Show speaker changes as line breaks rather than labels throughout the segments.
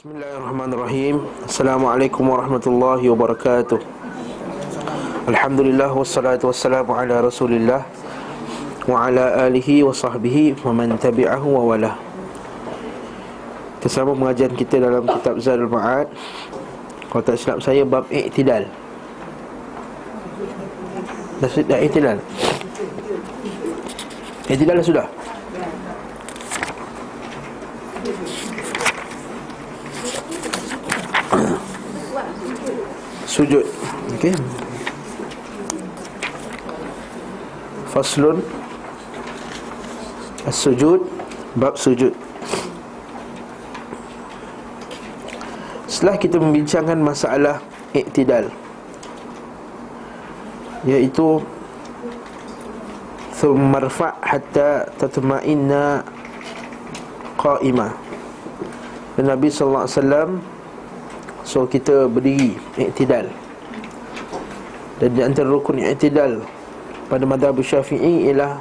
Bismillahirrahmanirrahim. Assalamualaikum warahmatullahi wabarakatuh. Alhamdulillah wassalatu wassalamu ala rasulillah Wa ala alihi wa sahbihi Wa man tabi'ahu wa wala Kita mengajian kita dalam kitab Zadul Ma'ad. Kalau tak silap saya bab i'tidal Dah sudah i'tidal I'tidal dah sudah sujud. Okey. Faslun. As-sujud. Bab sujud. Setelah kita membincangkan masalah iktidal iaitu thumma rfa' hatta tatma'inna Nabi sallallahu alaihi wasallam So kita berdiri Iktidal Dan di antara rukun iktidal Pada madhab syafi'i ialah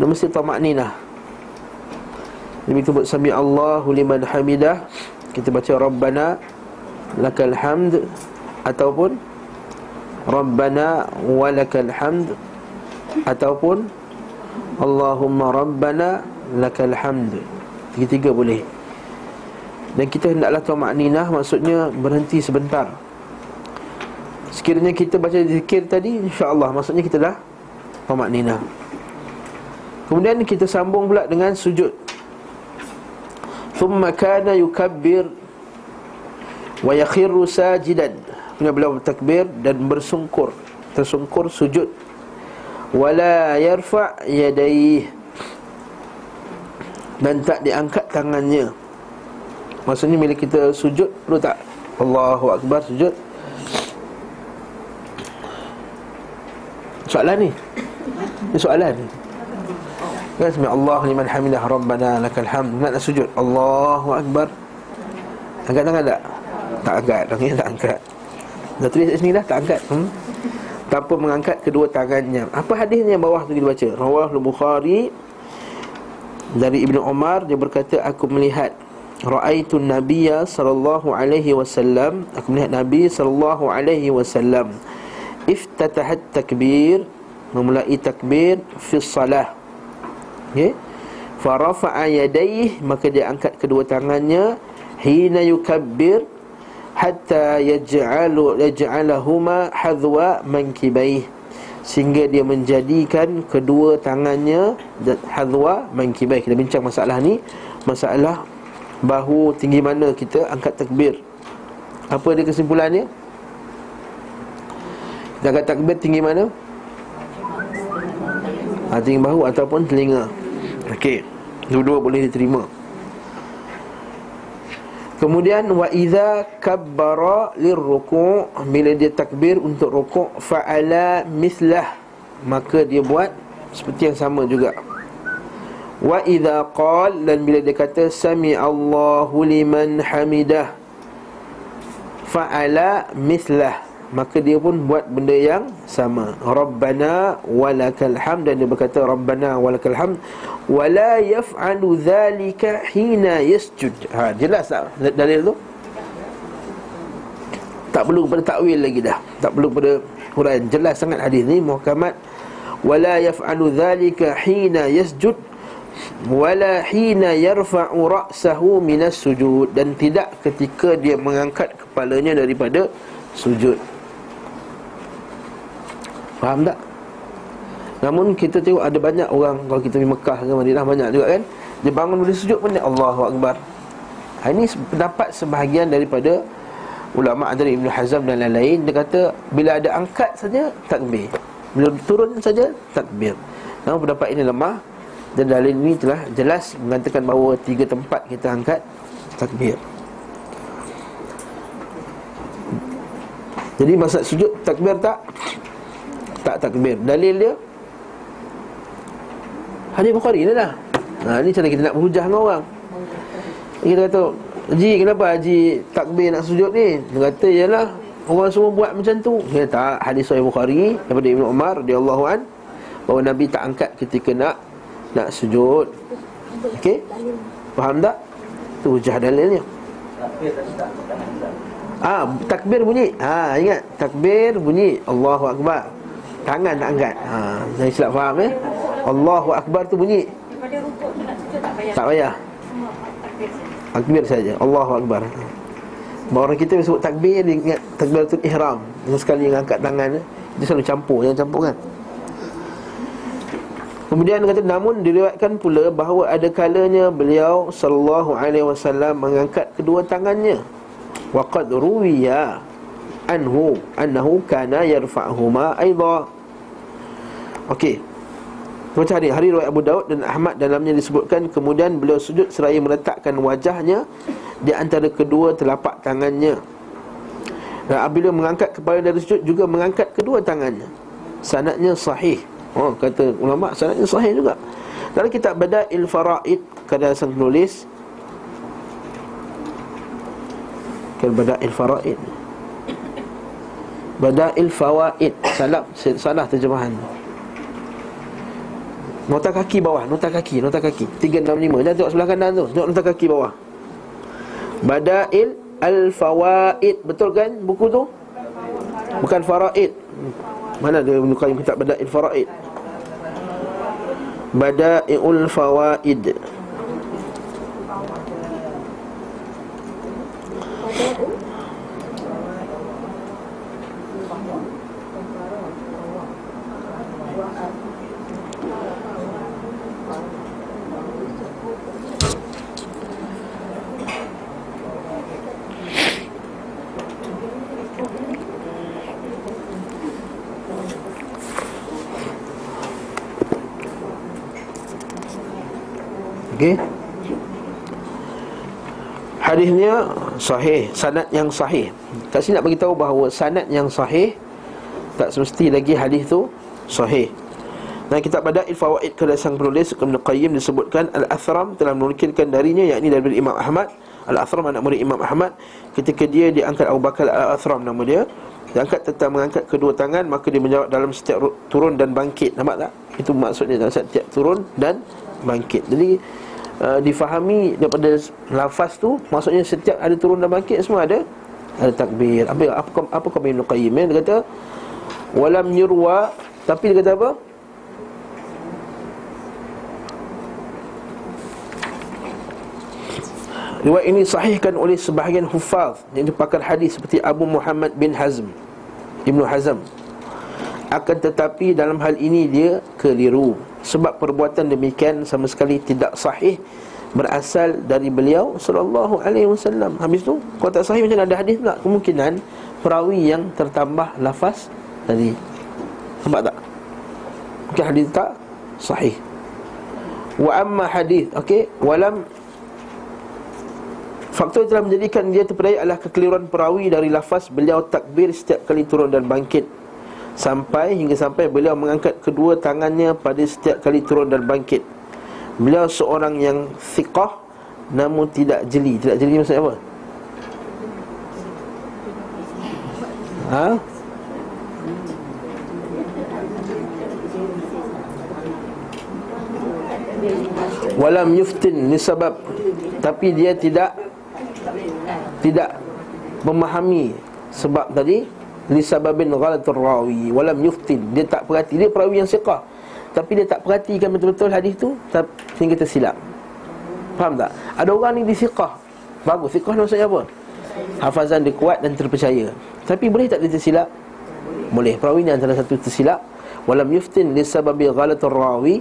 Dia mesti tamakninah Nabi kita buat liman hamidah. Kita baca Rabbana Lakal hamd Ataupun Rabbana walakal hamd Ataupun Allahumma Rabbana Lakal hamd Tiga-tiga boleh dan kita hendaklah tahu makninah Maksudnya berhenti sebentar. Sekiranya kita baca zikir tadi InsyaAllah Maksudnya kita dah tahu makninah Kemudian kita sambung pula dengan sujud. Thumma kana yukabbir Wa yakhiru sajidan. Kemudian beliau bertakbir dan bersungkur. Tersungkur sujud. Wala yarfa' yadaih Dan tak diangkat tangannya Maksudnya bila kita sujud Perlu tak? Allahu Akbar sujud. Soalan ni? Ini soalan Kan sami Allah liman hamidah Rabbana lakal hamd. Nak nak sujud. Allahu Akbar. Angkat tangan tak? Tak angkat. Tangannya tak angkat. Dah tulis kat sini dah Tak angkat. Hmm? Tanpa mengangkat kedua tangannya. Apa hadisnya yang bawah tu kita baca? Rawah Bukhari Dari Ibn Umar Dia berkata Aku melihat Ra'aitu Nabiya sallallahu alaihi wasallam. Aku melihat Nabi sallallahu alaihi wasallam. Iftatahat takbir memulai takbir fi salah. Okey. Fa rafa'a yadayhi maka dia angkat kedua tangannya. Hina yukabbir hatta yaj'alu yaj'alahuma hadwa mankibaih sehingga dia menjadikan kedua tangannya hadwa mankibaih kita bincang masalah ni. Masalah bahu tinggi mana kita angkat takbir Apa dia kesimpulannya? Kita angkat takbir tinggi mana? Ha, tinggi bahu ataupun telinga Okey Dua-dua boleh diterima Kemudian wa idza kabbara lirruku' bila dia takbir untuk rukuk fa'ala mislah maka dia buat seperti yang sama juga Wa idza qal dan bila dia kata sami Allahu liman hamidah. Fa'ala mislah maka dia pun buat benda yang sama. Rabbana walakal hamd. Dan dia berkata rabbana walakal hamd. Wala yaf'alu dhalika hina yasjud. Ha jelas tak dalil tu? Tak perlu pada takwil lagi dah. Tak perlu pada huraian jelas sangat hadis ni muhkamat wala yaf'alu dhalika hina yasjud wala hina yarfa'u ra'sahu minas sujud dan tidak ketika dia mengangkat kepalanya daripada sujud. Faham tak? Namun kita tengok ada banyak orang kalau kita pergi Mekah ke Madinah banyak juga kan. Dia bangun dari sujud pun dia Allahu Akbar. Ha, ini pendapat sebahagian daripada ulama dari Ibn Hazm dan lain-lain dia kata bila ada angkat saja takbir. Bila turun saja takbir. Namun pendapat ini lemah dan dalil ini telah jelas mengatakan bahawa tiga tempat kita angkat takbir. Jadi masa sujud takbir tak? Tak takbir. Dalil dia Hadis Bukhari ni dah. Ha ni cara kita nak berhujah dengan orang. Kita kata, "Haji, kenapa Haji takbir nak sujud ni?" Dia kata, "Yalah, orang semua buat macam tu." Dia tak hadis Sahih Bukhari daripada Ibnu Umar radhiyallahu an bahawa Nabi tak angkat ketika nak nak sujud Okey Faham tak? Itu hujah dalilnya Ah, takbir bunyi. Ha, ingat takbir bunyi. Allahu akbar. Tangan tak angkat. Ha, saya silap faham eh. Allahu akbar tu bunyi.
Daripada rukuk tu nak sujud tak payah.
Tak payah.
Semua takbir saja.
Takbir saja. Allahu akbar. Bahawa orang kita sebut takbir dia ingat takbiratul ihram. Dia sekali yang angkat tangan eh. dia selalu campur, jangan campur kan. Kemudian kata namun diriwayatkan pula bahawa ada kalanya beliau sallallahu alaihi wasallam mengangkat kedua tangannya. Waqad ruwiya anhu annahu kana yarfa'huma aidha. Okey. Baca hadis hari riwayat Abu Daud dan Ahmad dalamnya disebutkan kemudian beliau sujud seraya meletakkan wajahnya di antara kedua telapak tangannya. Dan apabila mengangkat kepala dari sujud juga mengangkat kedua tangannya. Sanadnya sahih. Oh kata ulama sanadnya sahih juga. Dalam kitab Bada'il Faraid kata sang penulis Kal Bada'il Faraid. Bada'il Fawaid. Salah salah terjemahan. Nota kaki bawah, nota kaki, nota kaki 365, jangan tengok sebelah kanan tu Tengok nota kaki bawah Bada'il Al-Fawaid Betul kan buku tu? Bukan Faraid Mana dia Ibn Qayyim kitab Bada'il Faraid Bada'il Fawaid Okey. Hadisnya sahih, sanad yang sahih. Kat sini nak bagi tahu bahawa sanad yang sahih tak semesti lagi hadis tu sahih. Dan kitab Bada'il Fawaid kepada sang penulis Ibn Qayyim disebutkan Al-Athram telah menukilkan darinya yakni dari Imam Ahmad. Al-Athram anak murid Imam Ahmad. Ketika dia diangkat Abu Bakar Al-Athram nama dia diangkat tentang mengangkat kedua tangan maka dia menjawab dalam setiap turun dan bangkit. Nampak tak? Itu maksudnya dalam setiap turun dan bangkit. Jadi uh, difahami daripada lafaz tu maksudnya setiap ada turun dan bangkit semua ada ada takbir. Apa apa apa kau Ibn Qayyim eh? dia kata walam yurwa tapi dia kata apa? Riwayat ini sahihkan oleh sebahagian hufaz yang pakar hadis seperti Abu Muhammad bin Hazm Ibnu Hazm akan tetapi dalam hal ini dia keliru sebab perbuatan demikian sama sekali tidak sahih berasal dari beliau sallallahu alaihi wasallam. Habis tu kalau tak sahih macam ada hadis pula kemungkinan perawi yang tertambah lafaz tadi. Nampak tak? Mungkin hadis tak sahih. Wa amma hadis, okey, walam Faktor yang telah menjadikan dia terpedaya adalah kekeliruan perawi dari lafaz beliau takbir setiap kali turun dan bangkit Sampai hingga sampai beliau mengangkat kedua tangannya pada setiap kali turun dan bangkit Beliau seorang yang thiqah namun tidak jeli Tidak jeli maksudnya apa? Ha? Walam yuftin ni sebab Tapi dia tidak tidak memahami sebab tadi li sababin ghalatur rawi walam yuftin. Dia tak perhati dia perawi yang siqah. Tapi dia tak perhatikan betul-betul hadis tu sehingga tersilap. Faham tak? Ada orang ni disiqah. Bagus siqah maksudnya apa? Hafazan dia kuat dan terpercaya. Tapi boleh tak dia tersilap? Boleh. Perawi ni antara satu tersilap. Walam yuftin li sababi ghalatur rawi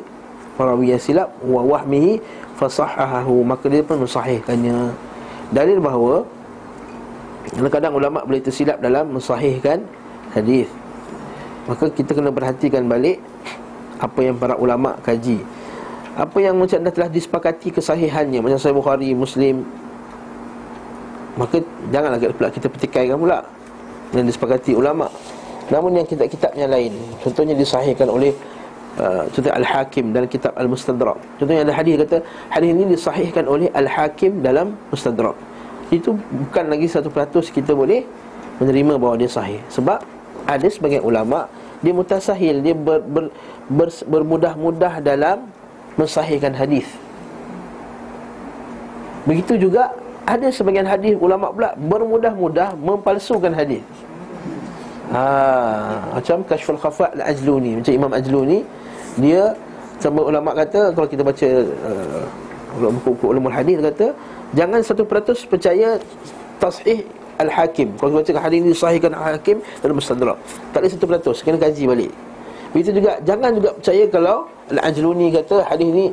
perawi yang silap wa wahmihi fasahahu maka dia pun mensahihkannya dalil bahawa kadang-kadang ulama boleh tersilap dalam mensahihkan hadis. Maka kita kena perhatikan balik apa yang para ulama kaji. Apa yang macam dah telah disepakati kesahihannya macam Sahih Bukhari, Muslim. Maka janganlah pula kita petikaikan pula yang disepakati ulama. Namun yang kitab-kitab yang lain contohnya disahihkan oleh uh, contoh Al-Hakim dalam kitab Al-Mustadrak. Contohnya ada hadis kata hadis ini disahihkan oleh Al-Hakim dalam Mustadrak itu bukan lagi satu peratus kita boleh menerima bahawa dia sahih sebab ada sebagian ulama dia mutasahil dia ber, ber, ber, bermudah-mudah dalam mensahihkan hadis begitu juga ada sebagian hadis ulama pula bermudah-mudah mempalsukan hadis. Ha, macam Kashful Khafa Al-Ajluni, macam Imam Ajluni, dia sama ulama kata kalau kita baca uh, buku-buku ulumul hadis kata jangan 100% percaya tasih Al-Hakim. Kalau baca hadis ini sahihkan Al-Hakim dalam Mustadrak. Tak ada 100%, kena kaji balik. Begitu juga jangan juga percaya kalau Al-Ajluni kata hadis ini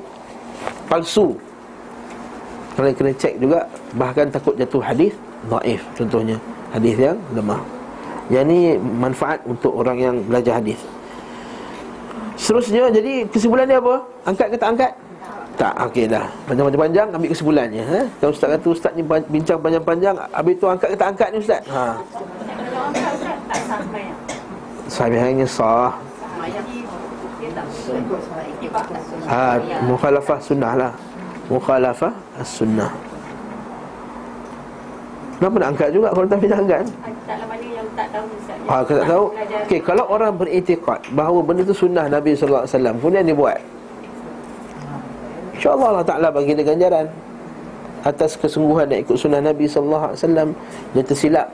palsu. Kalau kena cek juga bahkan takut jatuh hadis dhaif contohnya hadis yang lemah. Yang ni manfaat untuk orang yang belajar hadis. Seterusnya jadi kesimpulan dia apa? Angkat ke tak angkat? Tak, okey dah. Panjang-panjang ambil kesimpulannya, ha? Kalau ustaz kata ustaz ni bincang panjang-panjang, habis tu angkat ke tak angkat ni ustaz? Ha.
Tak.
Sabihannya sah.
Tak
Ha, mukhalafah sunnah lah. Mukhalafah as-sunnah. Kenapa nak angkat juga kalau tak boleh angkat?
Dalam mana yang tak tahu ustaz.
Ha, tak tahu. Okey, kalau orang beriktikad bahawa benda tu sunnah Nabi wasallam, kemudian dia buat. InsyaAllah Allah Ta'ala bagi dia ganjaran. Atas kesungguhan dan ikut sunnah Nabi Wasallam Dia tersilap.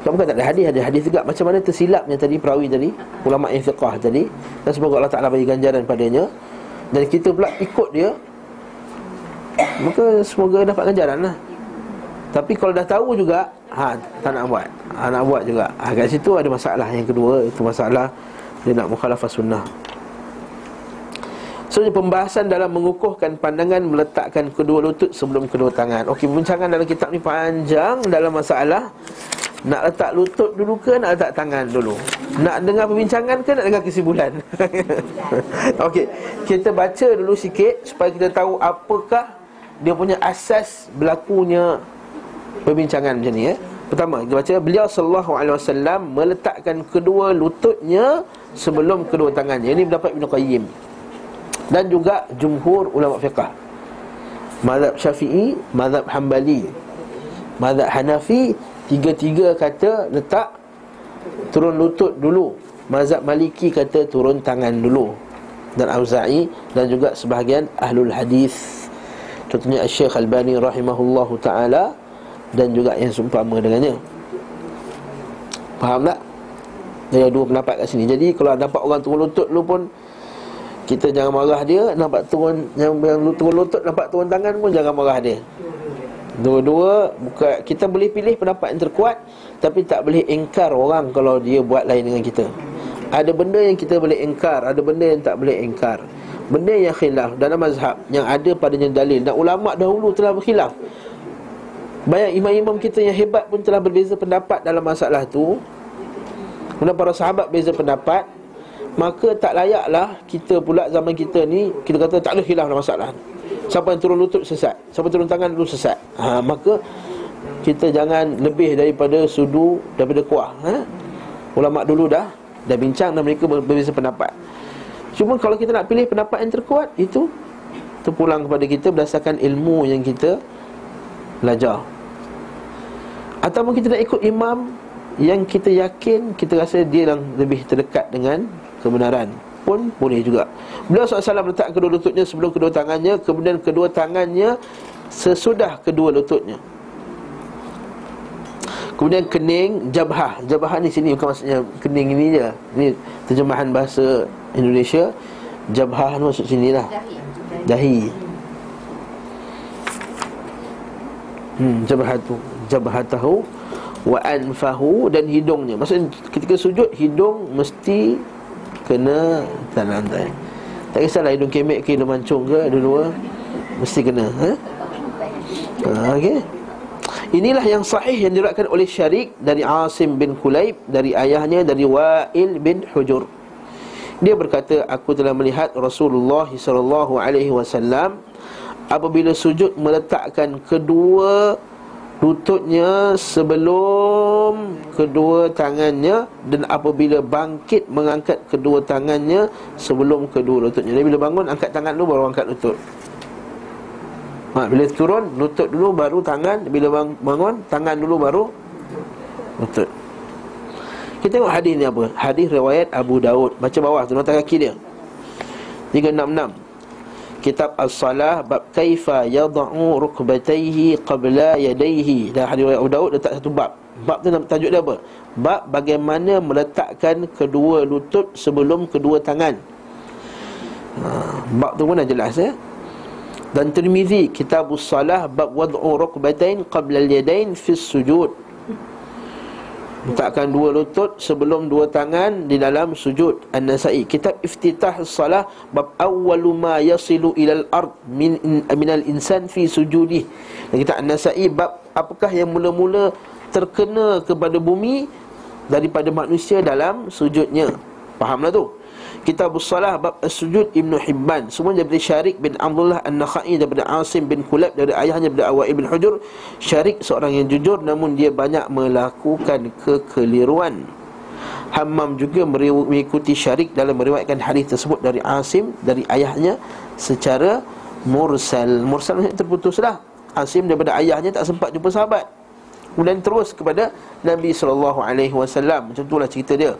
Sebab bukan tak ada hadis Ada hadis juga Macam mana tersilapnya tadi Perawi tadi Ulama' fiqah tadi. Dan semoga Allah Ta'ala bagi ganjaran padanya. Dan kita pula ikut dia Maka semoga dapat ganjaran lah. Tapi kalau dah tahu juga ha, Tak nak buat. Ha, Nak buat juga. Ha, Kat situ ada masalah. Yang kedua Itu masalah Dia nak mukhalafah sunnah So pembahasan dalam mengukuhkan pandangan meletakkan kedua lutut sebelum kedua tangan. Okey, perbincangan dalam kitab ni panjang dalam masalah nak letak lutut dulu ke nak letak tangan dulu. Nak dengar perbincangan ke nak dengar kesimpulan? Okey, kita baca dulu sikit supaya kita tahu apakah dia punya asas berlakunya perbincangan macam ni ya. Pertama, kita baca beliau sallallahu alaihi wasallam meletakkan kedua lututnya sebelum kedua tangannya. Ini pendapat Ibn Qayyim dan juga jumhur ulama fiqah mazhab syafi'i mazhab hambali mazhab hanafi tiga-tiga kata letak turun lutut dulu. Mazhab maliki kata turun tangan dulu. Dan auza'i dan juga sebahagian ahlul hadis. Contohnya Syekh Albani rahimahullahu taala dan juga yang seumpama dengannya. Faham tak? Ada dua pendapat kat sini. Jadi kalau dapat orang turun lutut dulu pun kita jangan marah dia Nampak turun Yang, yang turun lutut Nampak turun tangan pun Jangan marah dia. Dua-dua bukan Kita boleh pilih pendapat yang terkuat Tapi tak boleh engkar orang Kalau dia buat lain dengan kita. Ada benda yang kita boleh engkar Ada benda yang tak boleh engkar Benda yang khilaf dalam mazhab Yang ada padanya dalil. Dan ulama' dahulu telah berkhilaf. Banyak imam-imam kita yang hebat pun telah berbeza pendapat dalam masalah tu. Kemudian para sahabat beza pendapat Maka tak layaklah kita pula zaman kita ni Kita kata tak ada khilaf dalam masalah Siapa yang turun lutut sesat Siapa turun tangan dulu sesat. Ha, Maka kita jangan lebih daripada sudu Daripada kuah ha? Ulama' dulu dah Dah bincang dan mereka berbeza pendapat. Cuma kalau kita nak pilih pendapat yang terkuat Itu Terpulang kepada kita berdasarkan ilmu yang kita Belajar. Ataupun kita nak ikut imam Yang kita yakin Kita rasa dia yang lebih terdekat dengan kebenaran pun boleh juga. Beliau SAW letak kedua lututnya sebelum kedua tangannya Kemudian kedua tangannya sesudah kedua lututnya. Kemudian kening jabhah. Jabhah ni sini bukan maksudnya kening ini je. Ini terjemahan bahasa Indonesia. Jabhah ni maksud sini lah. Dahi. Hmm, jabhah tu. Tahu Wa anfahu dan hidungnya. Maksudnya ketika sujud Hidung mesti kena tak lantai Tak kisahlah hidung kemek ke hidung mancung ke Dua-dua Mesti kena ha? ha okay. Inilah yang sahih yang diriwayatkan oleh Syarik dari Asim bin Kulaib dari ayahnya dari Wa'il bin Hujur. Dia berkata, aku telah melihat Rasulullah sallallahu alaihi wasallam apabila sujud meletakkan kedua lututnya sebelum kedua tangannya dan apabila bangkit mengangkat kedua tangannya sebelum kedua lututnya. Jadi bila bangun angkat tangan dulu baru angkat lutut. Ha, bila turun lutut dulu baru tangan, bila bangun tangan dulu baru lutut. Kita tengok hadis ni apa? Hadis riwayat Abu Daud. Baca bawah tu nota kaki dia. 366. Kitab as-salah bab kaifa yad'u rukbatayhi qabla yadayhi. Dan hadis Abu Daud letak satu bab. Bab tu nama tajuk dia apa? Bab bagaimana meletakkan kedua lutut sebelum kedua tangan. Ha, bab tu pun dah jelas ya. Dan Tirmizi kitab as-salah bab wad'u rukbatain qabla al-yadain fi sujud Letakkan dua lutut sebelum dua tangan di dalam sujud An-Nasai. Kitab Iftitah Salah Bab awwalu ma yasilu ilal ard min, minal insan fi sujudi. Dan kitab An-Nasai Bab apakah yang mula-mula terkena kepada bumi Daripada manusia dalam sujudnya. Fahamlah tu Kitab Salah Bab As-Sujud Ibn Hibban. Semua daripada Syarik bin Abdullah An-Nakhai Daripada Asim bin Kulab Dari ayahnya daripada Awal Ibn Hujur Syarik seorang yang jujur Namun dia banyak melakukan kekeliruan. Hammam juga mengikuti Syarik Dalam meriwayatkan hadis tersebut Dari Asim Dari ayahnya Secara mursal. Mursal maksudnya terputuslah. Asim daripada ayahnya tak sempat jumpa sahabat. Kemudian terus kepada Nabi SAW Macam itulah cerita dia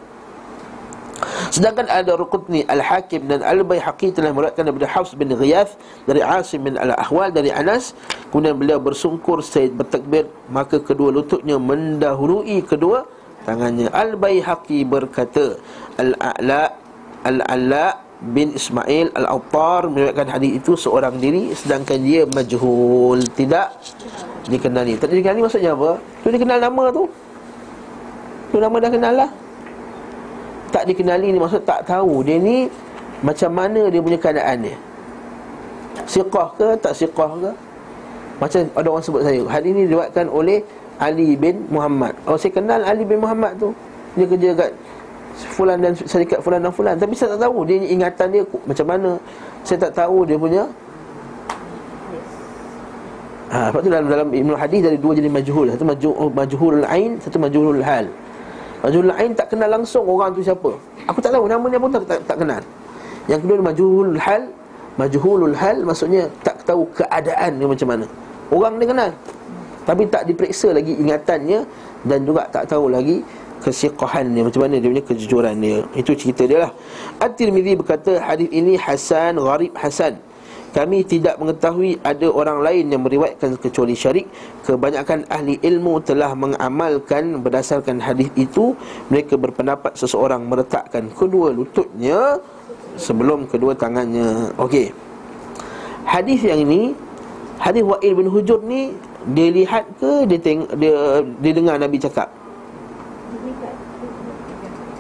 Sedangkan ada Rukutni Al-Hakim dan Al-Bayhaqi telah meriwayatkan daripada Hafs bin Ghiyath dari Asim bin Al-Ahwal dari Anas kemudian beliau bersungkur Said bertakbir maka kedua lututnya mendahului kedua tangannya Al-Bayhaqi berkata Al-A'la Al-A'la bin Ismail Al-Awtar meriwayatkan hadis itu seorang diri sedangkan dia majhul tidak dikenali. Tak dikenali maksudnya apa? Tu dikenal nama tu. Tu nama dah kenal lah tak dikenali ni maksud tak tahu. Dia ni macam mana dia punya keadaan dia? Siqah ke tak siqah ke? Macam ada orang sebut saya hari ni diriwayatkan oleh Ali bin Muhammad. Oh saya kenal Ali bin Muhammad tu. Dia kerja kat fulan dan syarikat fulan dan fulan. Tapi saya tak tahu dia ingatan dia macam mana? Saya tak tahu dia punya Ha, sebab tu dalam, dalam Ibn Hadis dari dua jenis majhul. Satu majhul, majhulul ain, satu majhulul hal Majhul lain tak kenal langsung orang tu siapa. Aku tak tahu nama dia pun tak, tak, tak kenal. Yang kedua majhulul hal. Majhulul hal maksudnya tak tahu keadaan dia macam mana. Orang dia kenal. Tapi tak diperiksa lagi ingatannya dan juga tak tahu lagi kesiqahan dia macam mana dia punya kejujuran dia. Itu cerita dia lah. At-Tirmizi berkata hadis ini hasan gharib hasan kami tidak mengetahui ada orang lain yang meriwayatkan kecuali syarik. Kebanyakan ahli ilmu telah mengamalkan berdasarkan hadis itu. Mereka berpendapat seseorang meletakkan kedua lututnya sebelum kedua tangannya. Okey. Hadis yang ini hadis Wa'il bin Hujur ni dia lihat ke dia tengok dia dia dengar Nabi cakap?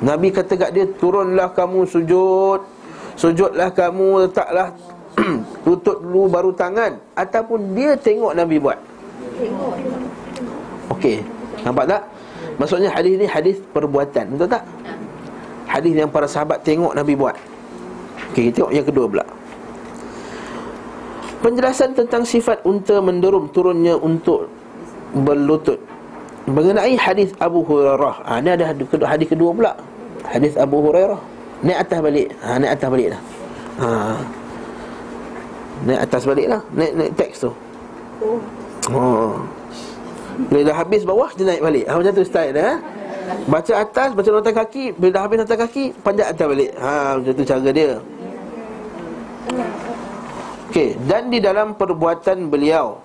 Nabi kata kat dia turunlah kamu sujud. Sujudlah kamu letaklah Tutup dulu baru tangan Ataupun dia tengok Nabi buat. Okey Nampak tak? Maksudnya hadis ni hadis perbuatan Betul tak? Hadis yang para sahabat tengok Nabi buat. Okey, kita tengok yang kedua pula. Penjelasan tentang sifat unta menderum turunnya untuk berlutut. Mengenai hadis Abu Hurairah. Ha, Ini ada hadis kedua pula. Hadis Abu Hurairah. Naik atas balik. Ha, Naik atas balik dah. Ha. Naik atas balik lah. Naik, naik teks tu. Oh, oh. Bila dah habis bawah Dia naik balik. Ha, Macam tu style ha? Baca atas Baca nota kaki. Bila dah habis nota kaki Panjat atas balik. Ha, Macam tu cara dia. Okey Dan di dalam perbuatan beliau.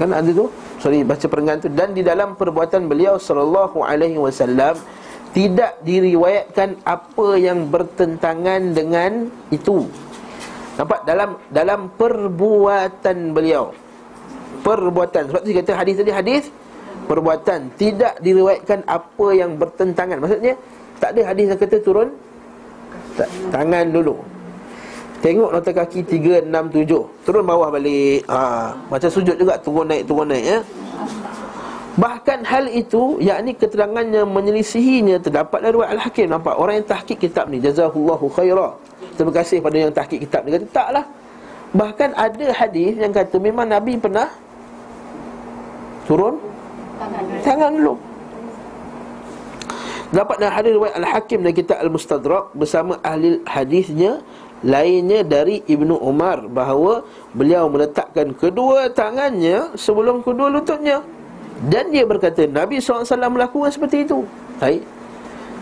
Kan ada tu? Sorry baca perenggan tu. Dan di dalam perbuatan beliau Sallallahu alaihi wasallam tidak diriwayatkan apa yang bertentangan dengan itu Nampak dalam dalam perbuatan beliau. Perbuatan. Sebab tu dia kata hadis tadi hadis perbuatan tidak diriwayatkan apa yang bertentangan. Maksudnya tak ada hadis yang kata turun tak, tangan dulu. Tengok nota kaki 3 6 7. Turun bawah balik. Ha, macam sujud juga turun naik turun naik ya. Bahkan hal itu yakni keterangannya menyelisihinya terdapat dari Al-Hakim nampak orang yang tahqiq kitab ni jazahullahu khaira terima kasih pada yang tahqiq kitab dia kata taklah bahkan ada hadis yang kata memang nabi pernah turun tangan dulu Dapat dalam hadis riwayat Al-Hakim dan kitab Al-Mustadrak bersama ahli hadisnya lainnya dari Ibnu Umar bahawa beliau meletakkan kedua tangannya sebelum kedua lututnya dan dia berkata Nabi SAW melakukan seperti itu. Baik.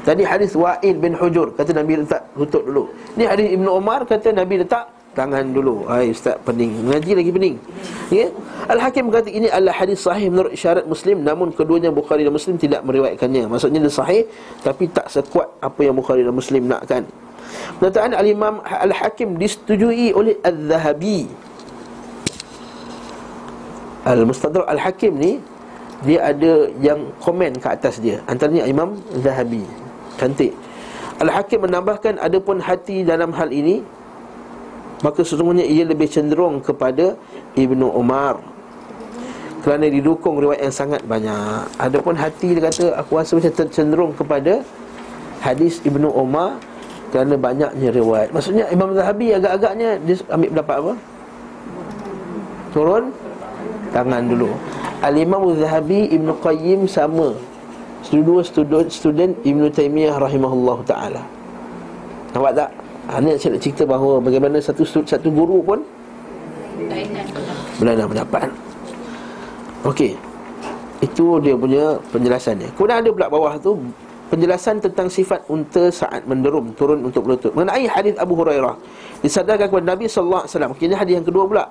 Tadi hadis Wa'il bin Hujur kata Nabi letak lutut dulu. Ni hadis Ibnu Umar kata Nabi letak tangan dulu. Hai ustaz pening. Mengaji lagi pening. Ya. Al-Hakim berkata ini adalah hadis sahih menurut syarat Muslim namun keduanya Bukhari dan Muslim tidak meriwayatkannya. Maksudnya dia sahih tapi tak sekuat apa yang Bukhari dan Muslim nakkan. Perkataan Al-Imam Al-Hakim disetujui oleh Al-Zahabi. Al-Mustadrak Al-Hakim ni dia ada yang komen ke atas dia antaranya Imam Zahabi cantik. Al-Hakim menambahkan ada pun hati dalam hal ini maka sesungguhnya ia lebih cenderung kepada Ibnu Umar. Kerana didukung riwayat yang sangat banyak. Ada pun hati dia kata aku rasa macam cenderung kepada hadis Ibnu Umar kerana banyaknya riwayat. Maksudnya Imam Zahabi agak-agaknya dia ambil pendapat apa? Turun tangan dulu. Al-Imam Zahabi Ibn Qayyim sama Dua student, student Ibn Taymiyah rahimahullah ta'ala. Nampak tak? Ha, ni saya nak cerita bahawa bagaimana satu satu guru pun Benar pendapat. Okey. Itu dia punya penjelasannya. Kemudian ada pula bawah tu Penjelasan tentang sifat unta saat menderum Turun untuk berlutut Mengenai hadis Abu Hurairah. Disadarkan kepada Nabi SAW Ini hadis yang kedua pula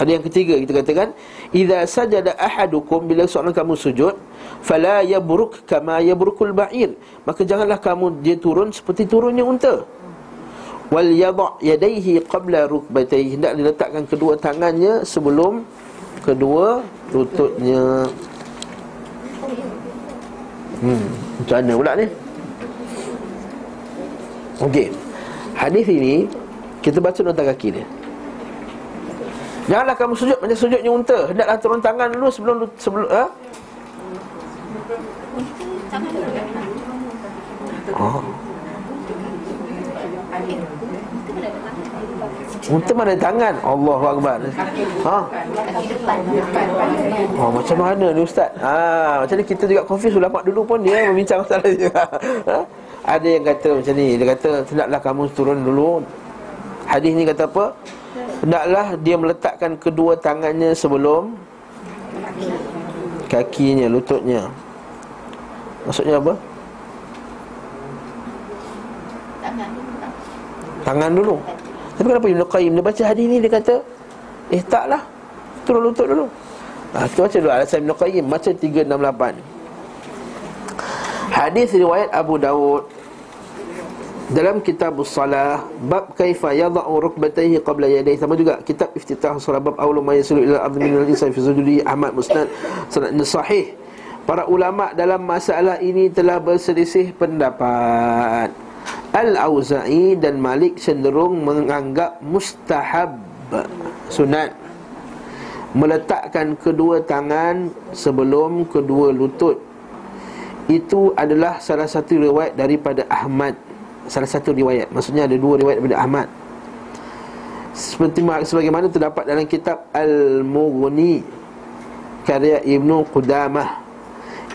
ada yang ketiga kita katakan idza sajada ahadukum bila seorang kamu sujud fala yabruk kama yabrukul ba'ir. Maka janganlah kamu dia turun seperti turunnya unta. Wal yadha yadayhi qabla rukbatayhi. Hendak diletakkan kedua tangannya sebelum kedua lututnya. Hmm macam mana pula ni? Okey. Hadis ini kita baca nota kaki dia Janganlah kamu sujud macam sujudnya unta. Hendaklah turun tangan dulu sebelum sebelum ha? Oh. Unta mana tangan? Allahu akbar. Ha? Oh, macam mana ni ustaz? Ha, macam ni kita juga confuse ulama dulu pun dia membincang masalah dia. Ha? Ada yang kata macam ni, dia kata hendaklah kamu turun dulu. Hadis ni kata apa? Hendaklah dia meletakkan kedua tangannya sebelum Kakinya, lututnya. Maksudnya apa? Tangan dulu Tapi kenapa Ibn Qayyim? Dia baca hadis ni dia kata Eh taklah Turun lutut dulu. Ha, Kita baca dulu alasan Ibn Qayyim Baca 368 Hadis riwayat Abu Dawud dalam kitab salah bab kaifa yadha'u rukbatayhi qabla yadayhi sama juga kitab iftitah salat bab awal ma yasilu ila al-ardh min al-insan fi sujudi Ahmad Musnad sanad sahih. Para ulama dalam masalah ini telah berselisih pendapat. Al-Auza'i dan Malik cenderung menganggap mustahab sunat. Meletakkan kedua tangan sebelum kedua lutut. Itu adalah salah satu riwayat daripada Ahmad salah satu riwayat. Maksudnya ada dua riwayat daripada Ahmad. Seperti sebagaimana terdapat dalam kitab Al-Mughni Karya Ibnu Qudamah.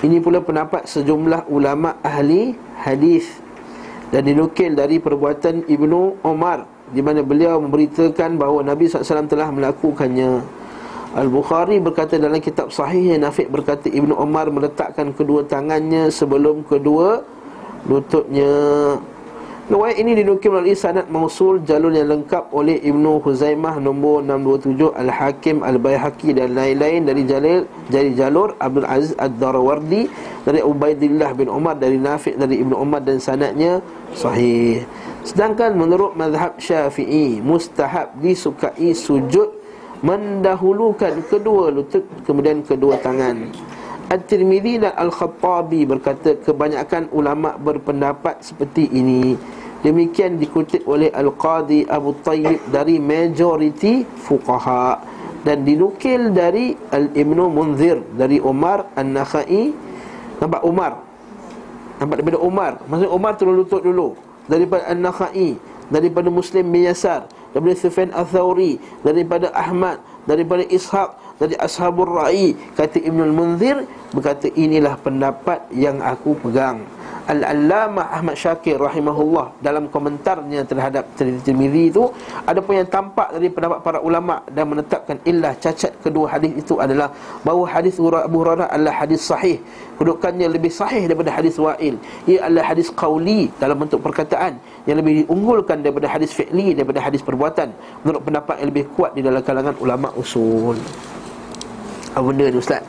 Ini pula pendapat sejumlah ulama ahli hadis Dan dinukil dari perbuatan Ibnu Omar Di mana beliau memberitakan bahawa Nabi SAW telah melakukannya. Al-Bukhari berkata dalam kitab sahih Nafiq berkata Ibnu Omar meletakkan kedua tangannya sebelum kedua lututnya Riwayat ini dinukil melalui sanad mausul jalur yang lengkap oleh Ibnu Huzaimah nombor 627 Al-Hakim Al-Baihaqi dan lain-lain dari jalil dari jalur Abdul Aziz Ad-Darawardi dari Ubaidillah bin Umar dari Nafi' dari Ibnu Umar dan sanadnya sahih. Sedangkan menurut mazhab Syafi'i mustahab disukai sujud mendahulukan kedua lutut kemudian kedua tangan. At-Tirmidzi dan Al-Khattabi berkata kebanyakan ulama berpendapat seperti ini. Demikian dikutip oleh Al-Qadi Abu Tayyib dari majoriti fuqaha dan dinukil dari Al-Ibnu Munzir dari Umar An-Nakhai. Nampak Umar? Nampak daripada Umar. Maksud Umar turun lutut dulu. Daripada An-Nakhai, daripada Muslim bin Yasar, daripada Sufyan Ats-Tsauri, daripada Ahmad, daripada Ishaq dari Ashabur Ra'i kata Ibn Al-Munzir berkata inilah pendapat yang aku pegang. Al-Allamah Ahmad Syakir rahimahullah dalam komentarnya terhadap Tirmizi itu ada pun yang tampak dari pendapat para ulama dan menetapkan illah cacat kedua hadis itu adalah bahawa hadis Abu Hurairah adalah hadis sahih. Kedudukannya lebih sahih daripada hadis Wa'il. Ia adalah hadis qauli dalam bentuk perkataan yang lebih diunggulkan daripada hadis fi'li daripada hadis perbuatan. Menurut pendapat yang lebih kuat di dalam kalangan ulama usul benda ni ustaz?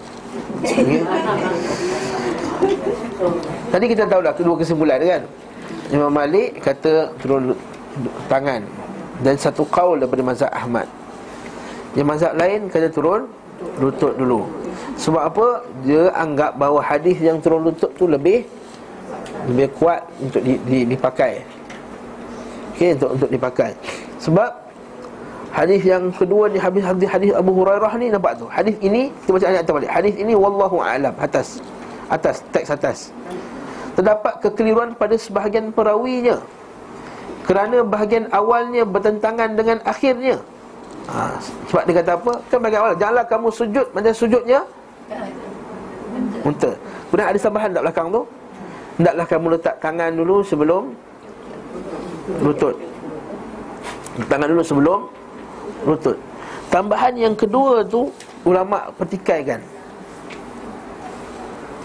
Okay. Tadi kita tahu dah kedua kesimpulan kan? Imam Malik kata turun tangan Dan satu kaul daripada mazhab Ahmad. Yang mazhab lain kata turun lutut dulu. Sebab apa? Dia anggap bahawa hadis yang turun lutut tu lebih Lebih kuat untuk di, di, dipakai. Okay, untuk, untuk dipakai. Sebab Hadis yang kedua ni hadis hadis hadis Abu Hurairah ni nampak tu. Hadis ini kita baca ayat balik. Hadis ini wallahu a'lam atas. Atas teks atas. Terdapat kekeliruan pada sebahagian perawinya. Kerana bahagian awalnya bertentangan dengan akhirnya. Ha, sebab dia kata apa? Kan bahagian awal janganlah kamu sujud macam sujudnya unta. Kemudian ada tambahan tak belakang tu? Hendaklah kamu letak tangan dulu sebelum lutut. Tangan dulu sebelum lutut. Tambahan yang kedua tu Ulama' pertikaikan.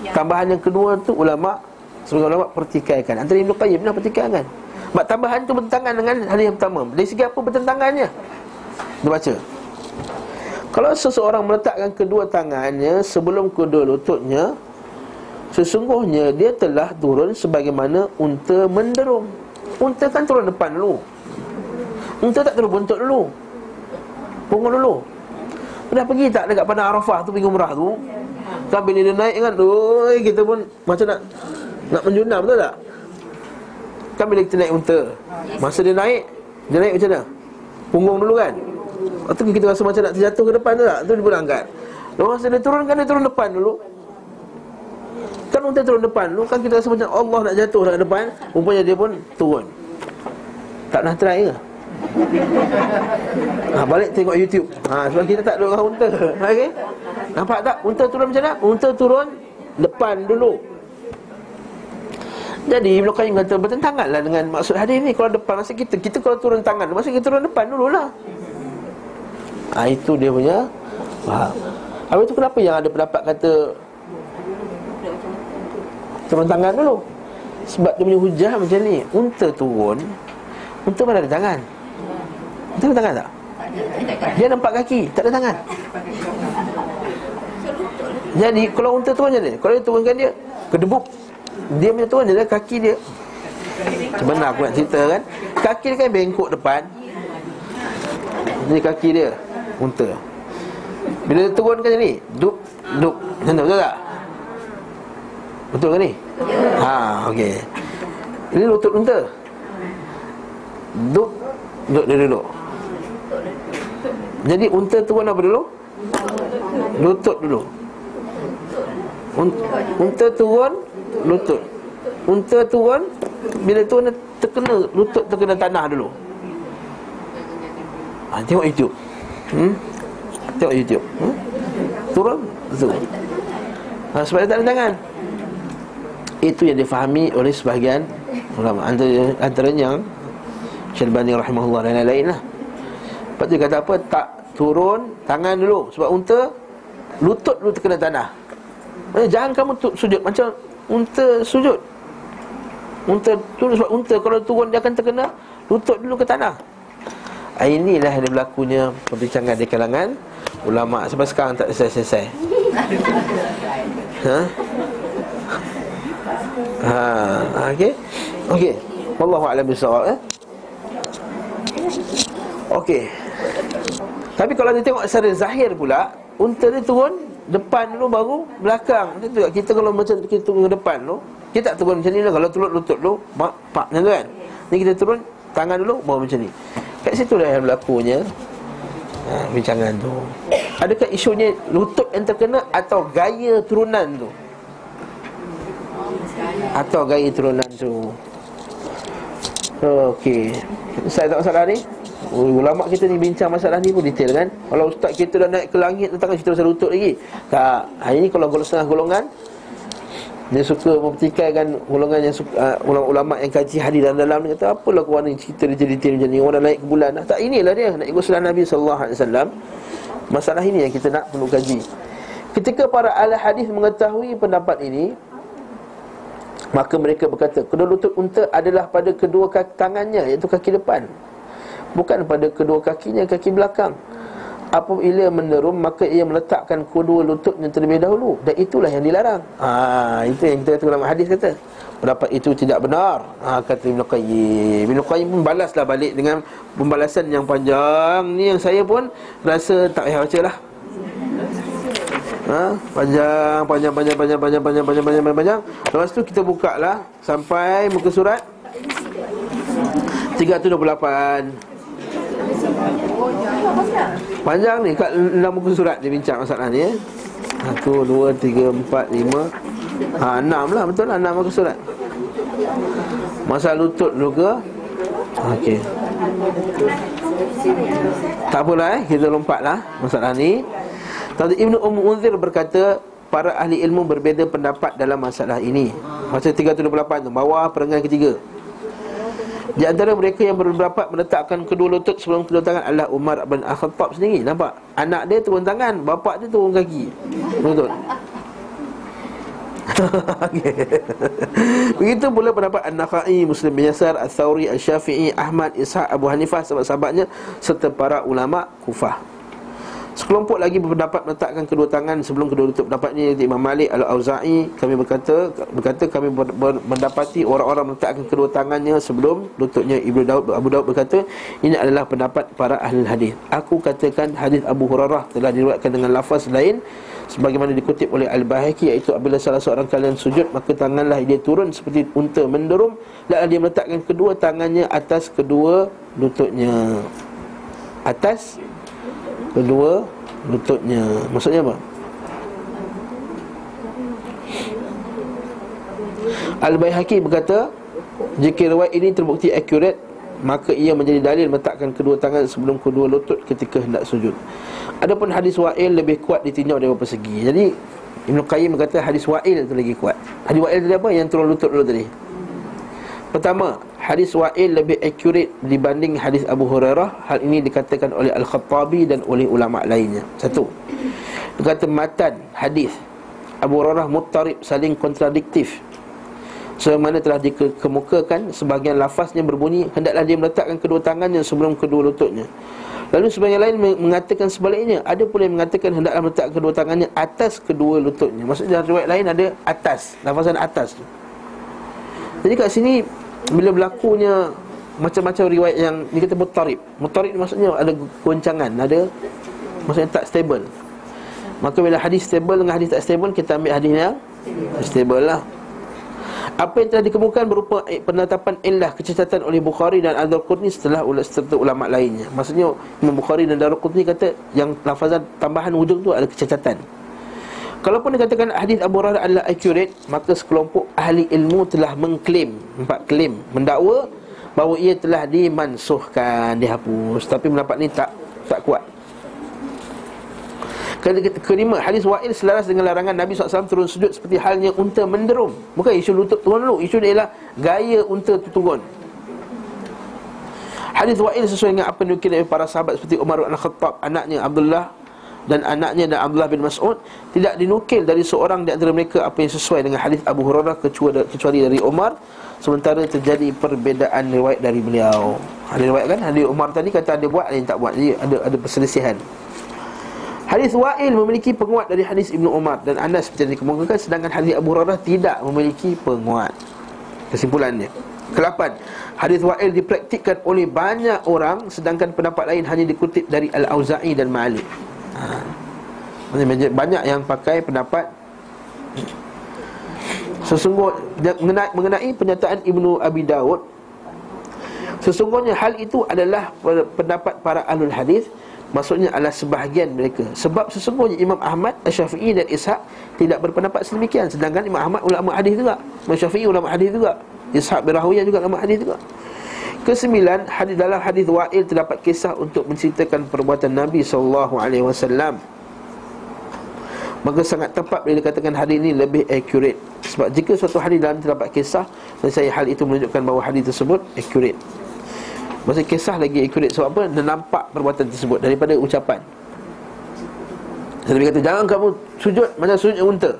Ya. Tambahan yang kedua tu ulama' Sebagai ulama' pertikaikan. Antara Ibn Qayyim pernah pertikaikan. Sebab tambahan tu bertentangan dengan hadis yang pertama. Dari segi apa bertentangannya? Dia baca. Kalau seseorang meletakkan kedua tangannya Sebelum kedua lututnya Sesungguhnya dia telah turun sebagaimana unta menderung Unta kan turun depan dulu. Unta tak turun buntut dulu Punggung dulu. Pernah pergi tak dekat Padang Arafah tu Pergi umrah tu? Kan bila dia naik kan Oi, Kita pun macam nak Nak menjunam betul tak? Kan bila kita naik unta? Masa dia naik Dia naik macam mana? Punggung dulu kan? Lepas kita rasa macam nak terjatuh ke depan tu tak? Tu dia pun angkat. Lepas masa dia turun kan dia turun depan dulu. Kan unta turun depan dulu Kan kita rasa macam Allah nak jatuh dekat depan Rupanya dia pun turun. Tak nak try ke ha, Balik tengok YouTube. Ha, Sebab kita tak duduk unta. Okay? Nampak tak? Unta turun macam mana? Unta turun depan dulu. Jadi Ibn Qayyim kata Bertentangan lah dengan maksud hadis ni. Kalau depan masa kita Kita kalau turun tangan Masa kita turun depan dululah ha, Itu dia punya Faham. Habis tu kenapa yang ada pendapat kata Turun tangan dulu? Sebab dia punya hujah macam ni. Unta turun Unta mana ada tangan dia ada tangan tak? Dia nampak kaki, tak ada tangan Jadi kalau unta turun macam ni Kalau dia turunkan dia Kedebuk Dia punya turun je kaki dia mana aku nak cerita kan Kaki dia kan bengkok depan Ini kaki dia Unta Bila dia turunkan ni Duk Duk Macam tu betul tak? Betul ke ni? Ha, okey. Ini lutut unta. Duk Duk dia duduk jadi unta turun apa dulu? Lutut dulu. Unta turun Lutut. Unta turun Bila turun terkena Lutut terkena tanah dulu. Ha, Tengok YouTube. Hmm? Tengok YouTube. Hmm? Turun? Zoom ha, Sebab dia tak ada tangan. Itu yang difahami oleh sebahagian ulama. Antara, antaranya Syalbani rahimahullah dan lain-lain lah Lepas tu dia kata apa Tak turun tangan dulu Sebab unta Lutut dulu terkena tanah jangan kamu tu, sujud Macam unta sujud Unta turun sebab unta Kalau turun dia akan terkena Lutut dulu ke tanah ah, Inilah yang berlakunya Perbincangan di kalangan Ulama' Sampai sekarang tak selesai-selesai Ha? Ha, okey. Okey. Wallahu a'lam bissawab eh. Okey. Tapi kalau kita tengok secara zahir pula, unta dia turun depan dulu baru belakang. Kita kita kalau macam kita turun ke depan tu, kita tak turun macam ni lah. Kalau turun lutut dulu, mak pak macam tu kan. Ni kita turun tangan dulu baru macam ni. Kat situ lah yang berlakunya ha, bincangan tu. Adakah isunya lutut yang terkena atau gaya turunan tu? Atau gaya turunan tu? Okey. Saya tak masalah ni. Ulama kita ni bincang masalah ni pun detail kan Kalau ustaz kita dah naik ke langit Tentang cerita pasal lutut lagi Tak Hari ni kalau golongan setengah golongan Dia suka mempertikaikan golongan yang suka, uh, ulama-ulama yang kaji hadis dan dalam dia kata apalah kau ni cerita detail-detail macam ni orang dah naik ke bulan. Tak inilah dia nak ikut sunnah Nabi wasallam. Masalah ini yang kita nak perlu kaji. Ketika para ahli hadis mengetahui pendapat ini, maka mereka berkata kedua lutut unta adalah pada kedua kaki tangannya iaitu kaki depan. Bukan pada kedua kakinya kaki belakang apabila menderum maka ia meletakkan kedua lututnya terlebih dahulu dan itulah yang dilarang. Ha itu yang kita kata dalam hadis kata. Pendapat itu tidak benar. Ha kata Ibnu Qayyim. Ibnu Qayyim pun balaslah balik dengan pembalasan yang panjang. Ni yang saya pun rasa tak payah bacalah. Ha panjang panjang panjang panjang panjang panjang panjang panjang panjang. panjang. Lepas tu kita buka lah sampai muka surat 328. Panjang ni kat dalam buku surat dia bincang masalah ni eh. Satu, dua, tiga, empat, lima. Ha, enam lah betul lah enam buku surat. Masa lutut dulu ke Okey. Tak apalah eh Kita lompat lah masalah ni. Tadi Ibn Umm Unzir berkata Para ahli ilmu berbeza pendapat dalam masalah ini. Masa 328 tu Bawah perenggan ketiga di antara mereka yang berpendapat meletakkan kedua lutut sebelum kedua tangan adalah Umar bin Al-Khattab sendiri. Nampak? Anak dia turun tangan, bapak dia turun kaki. Lutut. Begitu pula pendapat An-Nakhai, Muslim bin Yasar, Al-Thawri, Al-Syafi'i, Ahmad, Ishaq, Abu Hanifah, sahabat-sahabatnya serta para ulama Kufah. Sekelompok lagi berpendapat meletakkan kedua tangan sebelum kedua lutut. Pendapat ini Imam Malik Al-Auza'i kami berkata berkata kami mendapati orang-orang meletakkan kedua tangannya sebelum lututnya. Ibnu Daud Abu Daud berkata ini adalah pendapat para ahli hadis. Aku katakan hadis Abu Hurairah telah diriwayatkan dengan lafaz lain sebagaimana dikutip oleh Al-Bahaki iaitu apabila salah seorang kalian sujud maka tanganlah dia turun seperti unta menderum lalu dia meletakkan kedua tangannya atas kedua lututnya. Atas kedua lututnya. Maksudnya apa? Al-Baihaqi berkata jika riwayat ini terbukti akurat maka ia menjadi dalil meletakkan kedua tangan sebelum kedua lutut ketika hendak sujud. Adapun hadis wa'il lebih kuat ditinjau dari beberapa segi. Jadi Ibn Qayyim berkata hadis wa'il itu lagi kuat. Hadis wa'il tadi apa? Yang turun lutut dulu tadi Pertama, hadis Wa'il lebih akurat dibanding hadis Abu Hurairah. Hal ini dikatakan oleh Al-Khattabi dan oleh ulama lainnya. Satu. Kata matan hadis Abu Hurairah muttarib saling kontradiktif. Sebagaimana telah dikemukakan sebahagian lafaznya berbunyi hendaklah dia meletakkan kedua tangannya sebelum kedua lututnya. Lalu sebagian lain mengatakan sebaliknya. Ada pula yang mengatakan hendaklah meletakkan kedua tangannya atas kedua lututnya. Maksudnya dalam riwayat lain ada atas, lafazan atas tu. Jadi kat sini bila berlakunya macam-macam riwayat yang dikata mutarib Mutarib maksudnya ada goncangan Ada Maksudnya tak stable Maka bila hadis stable dengan hadis tak stable Kita ambil hadis yang Stable lah apa yang telah dikemukakan berupa penetapan illah kecacatan oleh Bukhari dan Al-Qurni setelah serta ulama lainnya. Maksudnya Imam Bukhari dan Al-Qurni kata yang lafazan tambahan wujud tu ada kecacatan. Kalaupun dikatakan hadis Abu Hurairah adalah accurate, maka sekelompok ahli ilmu telah mengklaim, empat klaim, mendakwa bahawa ia telah dimansuhkan, dihapus. Tapi pendapat ni tak tak kuat. Kelima, hadis Wa'il selaras dengan larangan Nabi SAW turun sujud seperti halnya unta menderum. Bukan isu lutut turun dulu, isu dia ialah gaya unta tu turun. Hadis Wa'il sesuai dengan apa yang oleh para sahabat seperti Umar bin Al-Khattab, anaknya Abdullah dan anaknya dan Abdullah bin Mas'ud tidak dinukil dari seorang di antara mereka apa yang sesuai dengan hadis Abu Hurairah kecuali, dari Umar sementara terjadi perbezaan riwayat dari beliau. Ada riwayat kan hadis Umar tadi kata ada buat ada yang tak buat. Jadi ada ada perselisihan. Hadis Wa'il memiliki penguat dari hadis Ibnu Umar dan Anas seperti yang dikemukakan sedangkan hadis Abu Hurairah tidak memiliki penguat. Kesimpulannya Kelapan Hadis Wa'il dipraktikkan oleh banyak orang Sedangkan pendapat lain hanya dikutip dari Al-Auza'i dan Malik ha. Banyak yang pakai pendapat Sesungguhnya mengenai, mengenai penyataan Ibnu Abi Dawud Sesungguhnya hal itu adalah pendapat para ahlul hadis Maksudnya adalah sebahagian mereka. Sebab sesungguhnya Imam Ahmad, Syafi'i dan Ishaq Tidak berpendapat sedemikian. Sedangkan Imam Ahmad ulama hadis juga. Imam Syafi'i ulama hadis juga. Ishaq bin juga ulama hadis juga Kesembilan, hadis dalam hadis Wa'il terdapat kisah untuk menceritakan perbuatan Nabi sallallahu alaihi wasallam. Maka sangat tepat bila dikatakan hadis ini lebih accurate Sebab jika suatu hadis dalam terdapat kisah Dan saya hal itu menunjukkan bahawa hadis tersebut Accurate Maksudnya kisah lagi accurate Sebab apa? Nampak perbuatan tersebut Daripada ucapan Nabi kata jangan kamu sujud Macam sujud unta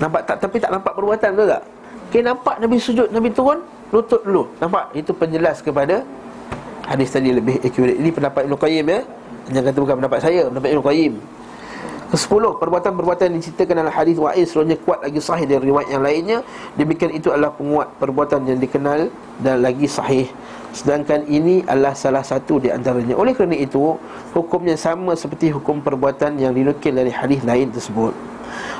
Nampak tak? Tapi tak nampak perbuatan betul tak? Okay, nampak Nabi sujud Nabi turun Lutut dulu. Nampak? Itu penjelas kepada Hadis tadi lebih accurate. Ini pendapat Ibn Qayyim ya. Jangan kata bukan pendapat saya Pendapat Ibn Qayyim. Kesepuluh, perbuatan-perbuatan yang diceritakan dalam hadis Wa'is Sebenarnya kuat lagi sahih dari riwayat yang lainnya. Demikian itu adalah penguat perbuatan yang dikenal Dan lagi sahih. Sedangkan ini adalah salah satu di antaranya. Oleh kerana itu Hukumnya sama seperti hukum perbuatan yang dinukil dari hadis lain tersebut.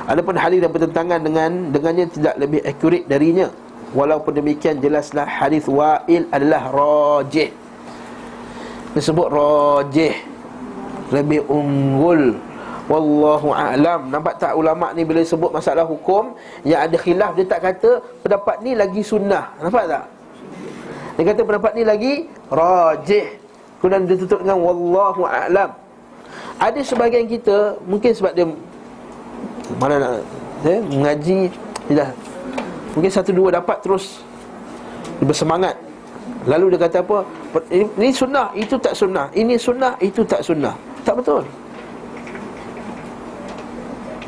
Adapun hadis yang bertentangan dengan Dengannya tidak lebih akurat darinya Walaupun demikian jelaslah hadis Wa'il adalah rajih Disebut rajih Lebih unggul Wallahu a'lam. Nampak tak ulama ni bila sebut masalah hukum yang ada khilaf dia tak kata pendapat ni lagi sunnah. Nampak tak? Dia kata pendapat ni lagi rajih. Kemudian dia tutup dengan wallahu a'lam. Ada sebahagian kita mungkin sebab dia mana nak eh, mengaji dia dah mungkin satu dua dapat terus bersemangat. Lalu dia kata apa? Ini sunnah, itu tak sunnah. Ini sunnah, itu tak sunnah. Tak betul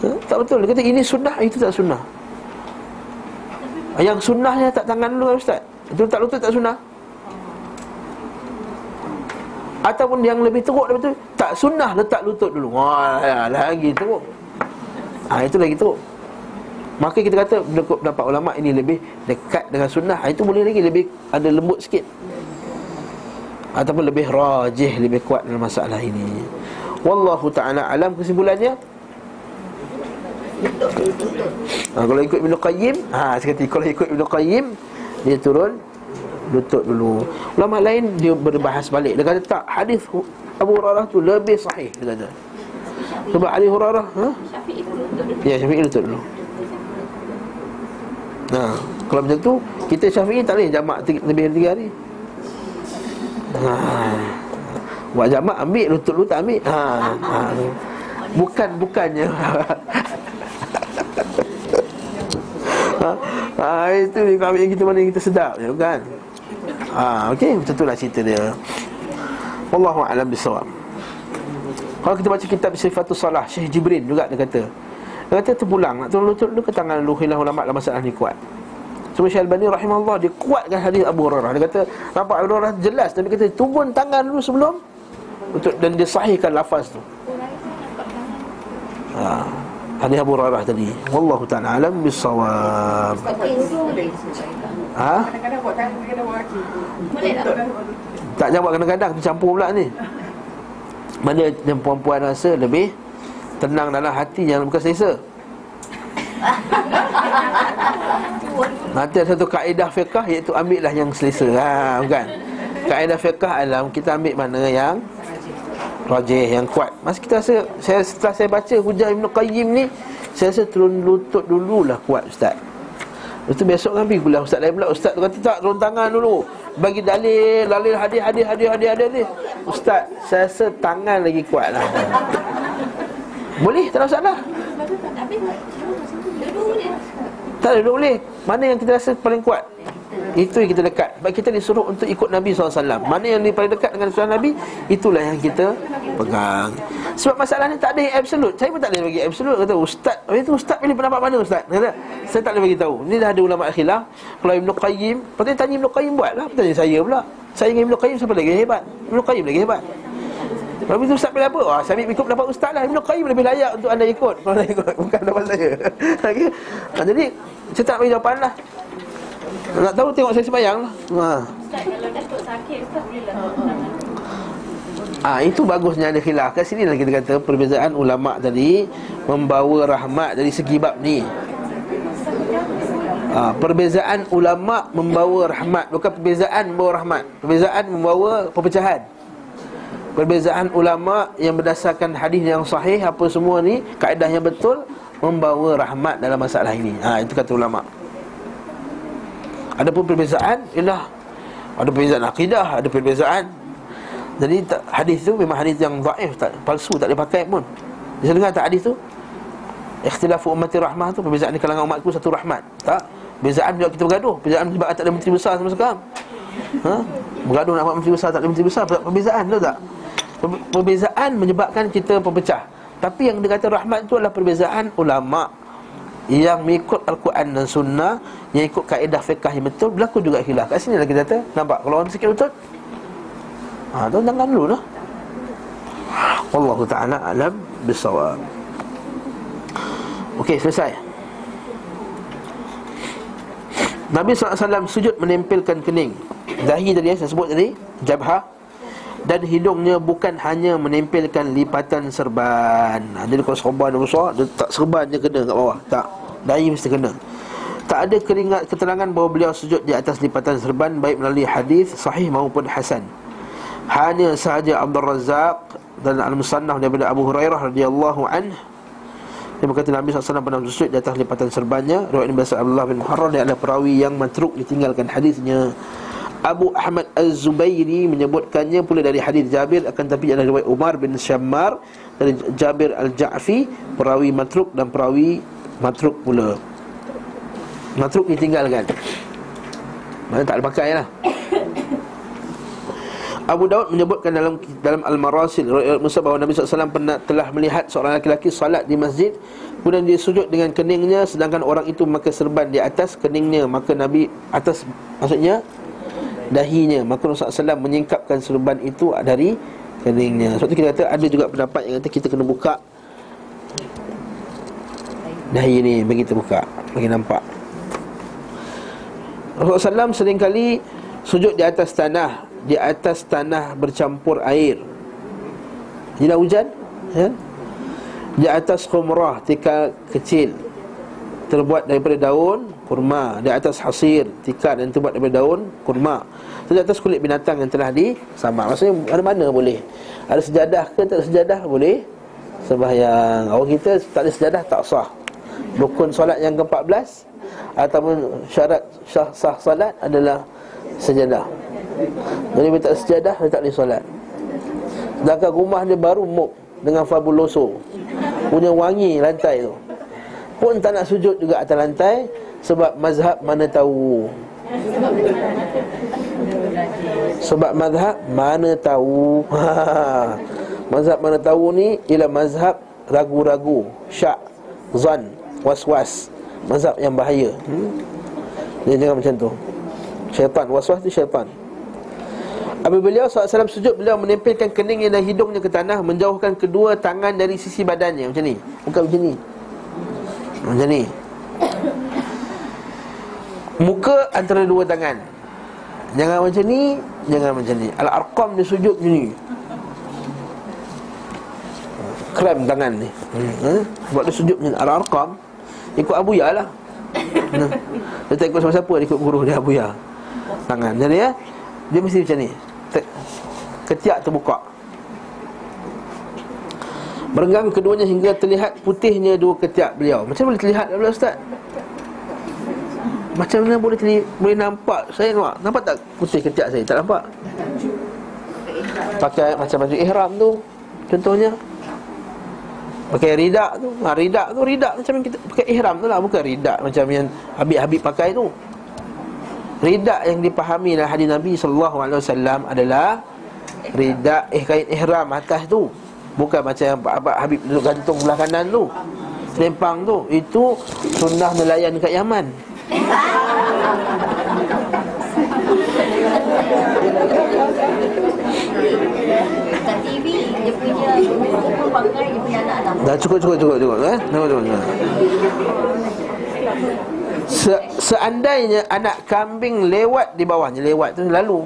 ha? Tak betul Dia kata ini sunnah Itu tak sunnah Yang sunnahnya tak tangan dulu kan Ustaz Itu tak lutut tak sunnah Ataupun yang lebih teruk daripada itu Tak sunnah letak lutut dulu Wah lagi teruk ha, Itu lagi teruk Maka kita kata Dapat ulama' ini lebih dekat dengan sunnah ha, Itu boleh lagi lebih ada lembut sikit. Ataupun lebih rajih Lebih kuat dalam masalah ini. Wallahu ta'ala alam kesimpulannya. Ha, Kalau ikut Ibn Qayyim ha, kata kalau ikut Ibn Qayyim Dia turun Lutut dulu. Ulama lain dia berbahas balik. Dia kata tak Hadis Abu Hurairah tu lebih sahih Dia kata. Sebab Ali Hurairah ha? Ya Syafi'i lutut dulu Nah, kalau macam tu kita Syafi'i tak boleh jamak lebih dari tiga hari. Ha. Buat jamak ambil lutut lu tak ambil. Ha. ha. Bukan bukannya. ha, ha, itu kami yang kita mana yang kita sedap ya kan ha, okey macam itulah cerita dia wallahu alam bisawab kalau kita baca kitab sifatus salah Syekh Jibrin juga dia kata dia kata terpulang nak turun lutut dulu ke tangan dulu hilang ulama dalam masalah ni kuat Cuma Syekh Al-Bani rahimahullah Dia kuatkan hadis Abu Hurairah Dia kata Nampak Abu Hurairah jelas Tapi kata turun tangan dulu sebelum untuk Dan dia sahihkan lafaz tu ha. Hadis Abu Hurairah tadi. Wallahu taala alam bisawab. Ha? Tak jawab kadang-kadang tu campur pula ni. Mana yang perempuan rasa lebih tenang dalam hati yang bukan selesa. Nanti ada satu kaedah fiqah iaitu ambillah yang selesa. Ha, bukan. Kaedah fiqah alam kita ambil mana yang rajih yang kuat. Masa kita rasa saya setelah saya baca hujah Ibn Qayyim ni, saya rasa turun lutut dululah kuat ustaz. Lepas tu besok kan pergi pula ustaz lain pula Ustaz tu kata tak turun tangan dulu Bagi dalil, dalil hadis, hadis, hadis, hadis, hadis. Ustaz, saya rasa tangan lagi kuat lah Boleh, tak ada masalah. Tak ada, boleh. Mana yang kita rasa paling kuat? Itu yang kita dekat. Sebab kita disuruh untuk ikut Nabi SAW Mana yang paling dekat dengan sunnah Nabi? Itulah yang kita pegang. Sebab masalah ni tak ada yang absolut Saya pun tak boleh bagi absolut Kata ustaz itu ustaz pilih pendapat mana ustaz? Kata Saya tak boleh bagi tahu. Ni dah ada ulama khilaf. Kalau Ibn Qayyim tu tanya Ibn Qayyim buat lah Tanya saya pula. Saya dengan Ibn Qayyim siapa lagi hebat? Ibn Qayyim lagi hebat Lepas itu ustaz pilih apa? Wah, saya ikut pendapat ustaz lah Ibn Qayyim lebih layak untuk anda ikut Kalau anda ikut Bukan pendapat saya okay? ha, Jadi Saya tak bagi jawapan lah nak tahu tengok saya sembahyang lah. Ha. kalau datuk sakit Ustaz Ah ha, itu bagusnya ada khilaf. Kat sini lah kita kata perbezaan ulama tadi membawa rahmat dari segi bab ni. Ha, perbezaan ulama membawa rahmat bukan perbezaan membawa rahmat. Perbezaan membawa perpecahan. Perbezaan ulama yang berdasarkan hadis yang sahih apa semua ni kaedah yang betul membawa rahmat dalam masalah ini. Ha itu kata ulama. Ada pun perbezaan ialah ada perbezaan akidah, ada perbezaan. Jadi hadis tu memang hadis yang dhaif tak palsu tak dipakai pun. Bisa dengar tak hadis tu? Ikhtilafu ummati rahmah tu Perbezaan di kalangan umatku satu rahmat Tak Perbezaan juga kita bergaduh Perbezaan sebab tak ada menteri besar sama sekarang ha? Bergaduh nak buat menteri besar Tak ada menteri besar Perbezaan tu tak Perbezaan menyebabkan kita berpecah Tapi yang dikata rahmat tu adalah perbezaan ulama' Yang mengikut Al-Quran dan Sunnah Yang ikut kaedah fiqah yang betul Berlaku juga khilaf. Kat sini lagi kata Nampak kalau orang sikit betul? Ha, tu jangan dulu lah Wallahu ta'ala alam bisawab Okey, selesai. Nabi SAW sujud menempelkan kening. Dahi tadi yang saya sebut tadi Jabha Dan hidungnya bukan hanya menempelkan lipatan serban. Ha, Jadi kalau serban dia besar Dia tak serban je kena kat bawah. Tak, dahi mesti kena. Tak ada keringat keterangan bahawa beliau sujud di atas lipatan serban Baik melalui hadis sahih maupun hasan. Hanya sahaja Abdul Razak dan Al-Musannaf daripada Abu Hurairah radhiyallahu anhu dia berkata Nabi SAW pernah bersujud di atas lipatan serbannya. Ini berasal Abdullah bin Muharrar Dia adalah perawi yang matruk ditinggalkan hadisnya Abu Ahmad Az-Zubairi menyebutkannya pula dari hadis Jabir Akan tapi adalah riwayat Umar bin Syammar Dari Jabir Al-Ja'fi Perawi matruk dan perawi matruk pula. Matruk ditinggalkan Mana tak ada pakai lah. Abu Daud menyebutkan dalam dalam Al-Marasil riwayat Musa bahawa Nabi SAW pernah telah melihat seorang lelaki salat di masjid kemudian dia sujud dengan keningnya sedangkan orang itu memakai serban di atas keningnya. Maka Nabi atas maksudnya dahinya. Maka Rasulullah SAW menyingkapkan serban itu dari keningnya sebab itu kita kata ada juga pendapat yang kata kita kena buka dahi ni bagi buka bagi nampak. Rasulullah SAW seringkali sujud di atas tanah di atas tanah bercampur air. Tidak hujan? Ya? Di atas khumrah tikar kecil Terbuat daripada daun kurma. Di atas hasir tikar yang terbuat daripada daun kurma Di atas kulit binatang yang telah disamak Maksudnya mana-mana boleh? Ada sejadah ke tak ada sejadah? Boleh. Sebahyang Orang kita tak ada sejadah tak sah. Rukun solat yang ke-14 Ataupun syarat sah, sah solat adalah sejadah. Jadi dia tak sejadah Dia tak boleh solat. Sedangkan rumah dia baru muk Dengan fabuloso. Punya wangi lantai tu. Pun tak nak sujud juga atas lantai Sebab mazhab mana tahu Sebab mazhab mana tahu? Mazhab mana tahu ni Ialah mazhab ragu-ragu Syak, zan, was-was. Mazhab yang bahaya. Hmm? Dia jangan macam tu. Syaitan, was-was tu syaitan. Apabila beliau SAW sujud Beliau menempelkan keningnya dan hidungnya ke tanah Menjauhkan kedua tangan dari sisi badannya. Macam ni. Bukan macam ni. Macam ni Muka antara dua tangan. Jangan macam ni Jangan macam ni. Al-Arqam dia sujud macam ni. Krem tangan ni. Hmm. Sebab dia sujud macam ni. Al-Arqam Ikut Abu Ya lah Dia tak ikut siapa-siapa Dia ikut guru dia Abu Ya Tangan. Jadi ya? Dia mesti macam ni. Ketiak terbuka. Berenggang keduanya hingga terlihat putihnya dua ketiak beliau. Macam boleh terlihat Ustaz? Macam mana boleh terlihat, boleh nampak? Saya nampak, nampak tak putih ketiak saya? Tak nampak? Pakai macam baju ihram tu Contohnya. Pakai ridak tu ha, Ridak tu, ridak macam yang kita Pakai ihram tu lah Bukan ridak macam yang Habib-habib pakai tu. Ridak yang dipahami dalam hadis Nabi SAW adalah Ridak eh kain ihram atas tu. Bukan macam yang Abang Habib duduk gantung belah kanan tu Lempang tu. Itu sunnah nelayan dekat Yaman Dah cukup cukup cukup cukup eh. Cukup cukup. cukup. Se, seandainya anak kambing lewat di bawahnya lewat tu lalu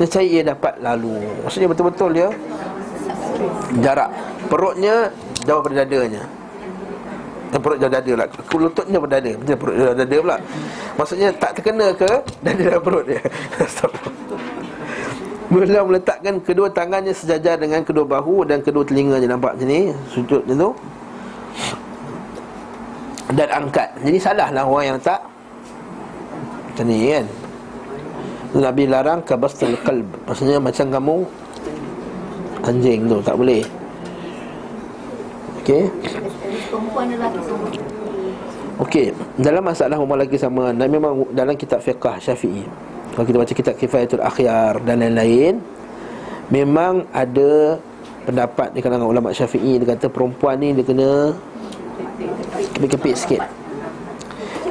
Nescaya ia dapat lalu Maksudnya betul-betul dia Jarak Perutnya jauh pada dadanya eh, Perut jauh dada lah Lututnya pada dada Betul perut jauh dada pula Maksudnya tak terkena ke Dada dan perut dia Beliau meletakkan kedua tangannya sejajar dengan kedua bahu dan kedua telinganya nampak macam ni sujud macam tu dan angkat. Jadi salahlah orang yang tak macam ni kan. Nabi larang kabastul qalb. Maksudnya macam kamu anjing tu tak boleh. Okey Okey. Dalam masalah perempuan lelaki sama dan memang dalam kitab fiqh Syafi'i. Kalau kita baca kitab Kifayatul Akhyar dan lain-lain, memang ada pendapat di kalangan ulama Syafi'i dia kata perempuan ni dia kena kepit-kepit sikit.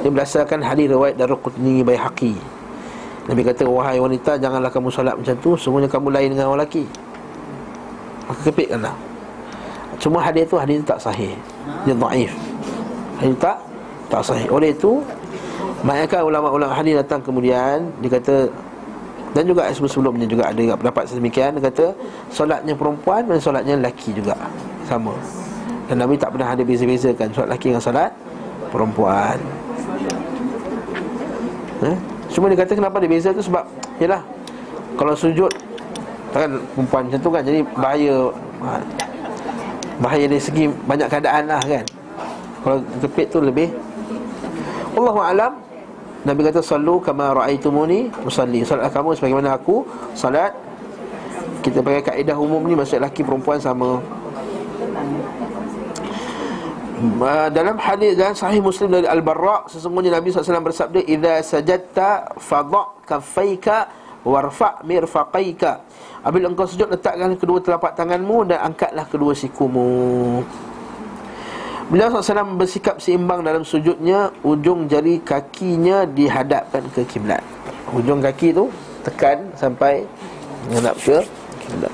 Dia berdasarkan hadis riwayat Daruqutni Baihaqi. Nabi kata wahai wanita janganlah kamu solat macam tu, semuanya kamu lain dengan orang lelaki. Maka kepitkanlah. Cuma hadis tu hadis tak sahih. Dia dhaif. Hadis tak tak sahih. Oleh itu Maknanya ulama-ulama hadis datang kemudian Dia kata Dan juga sebelum-sebelumnya juga ada pendapat sedemikian Dia kata Solatnya perempuan dan solatnya lelaki juga Sama Dan Nabi tak pernah ada beza-bezakan Solat lelaki dengan solat perempuan eh? Cuma dia kata kenapa dia beza tu sebab Yalah Kalau sujud Kan perempuan macam tu kan Jadi bahaya ha, Bahaya dari segi banyak keadaan lah kan Kalau kepit tu lebih Allahu alam Nabi kata sallu kama raaitumuni usalli. Salat kamu sebagaimana aku salat. Kita pakai kaedah umum ni maksud lelaki perempuan sama. Dalam hadis dan sahih Muslim dari Al-Barra sesungguhnya Nabi SAW bersabda idza sajadta fadha kaffaika warfa' mirfaqaika. Apabila engkau sujud letakkan kedua telapak tanganmu dan angkatlah kedua sikumu. Beliau SAW bersikap seimbang dalam sujudnya Ujung jari kakinya dihadapkan ke kiblat. Ujung kaki tu tekan sampai menghadap ke kiblat.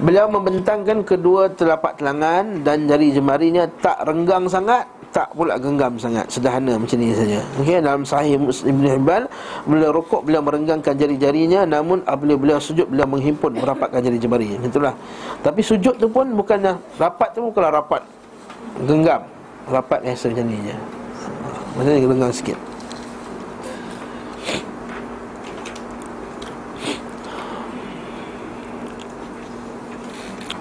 Beliau membentangkan kedua telapak telangan dan jari jemarinya tak renggang sangat tak pula genggam sangat sederhana macam ni saja. Okey dalam sahih Ibn Hibban beliau rukuk beliau merenggangkan jari-jarinya namun apabila beliau sujud beliau menghimpun merapatkan jari jemari. Itulah. Tapi sujud tu pun bukannya rapat tu bukanlah rapat genggam. Rapat biasa macam ni je. Maksudnya renggang sikit.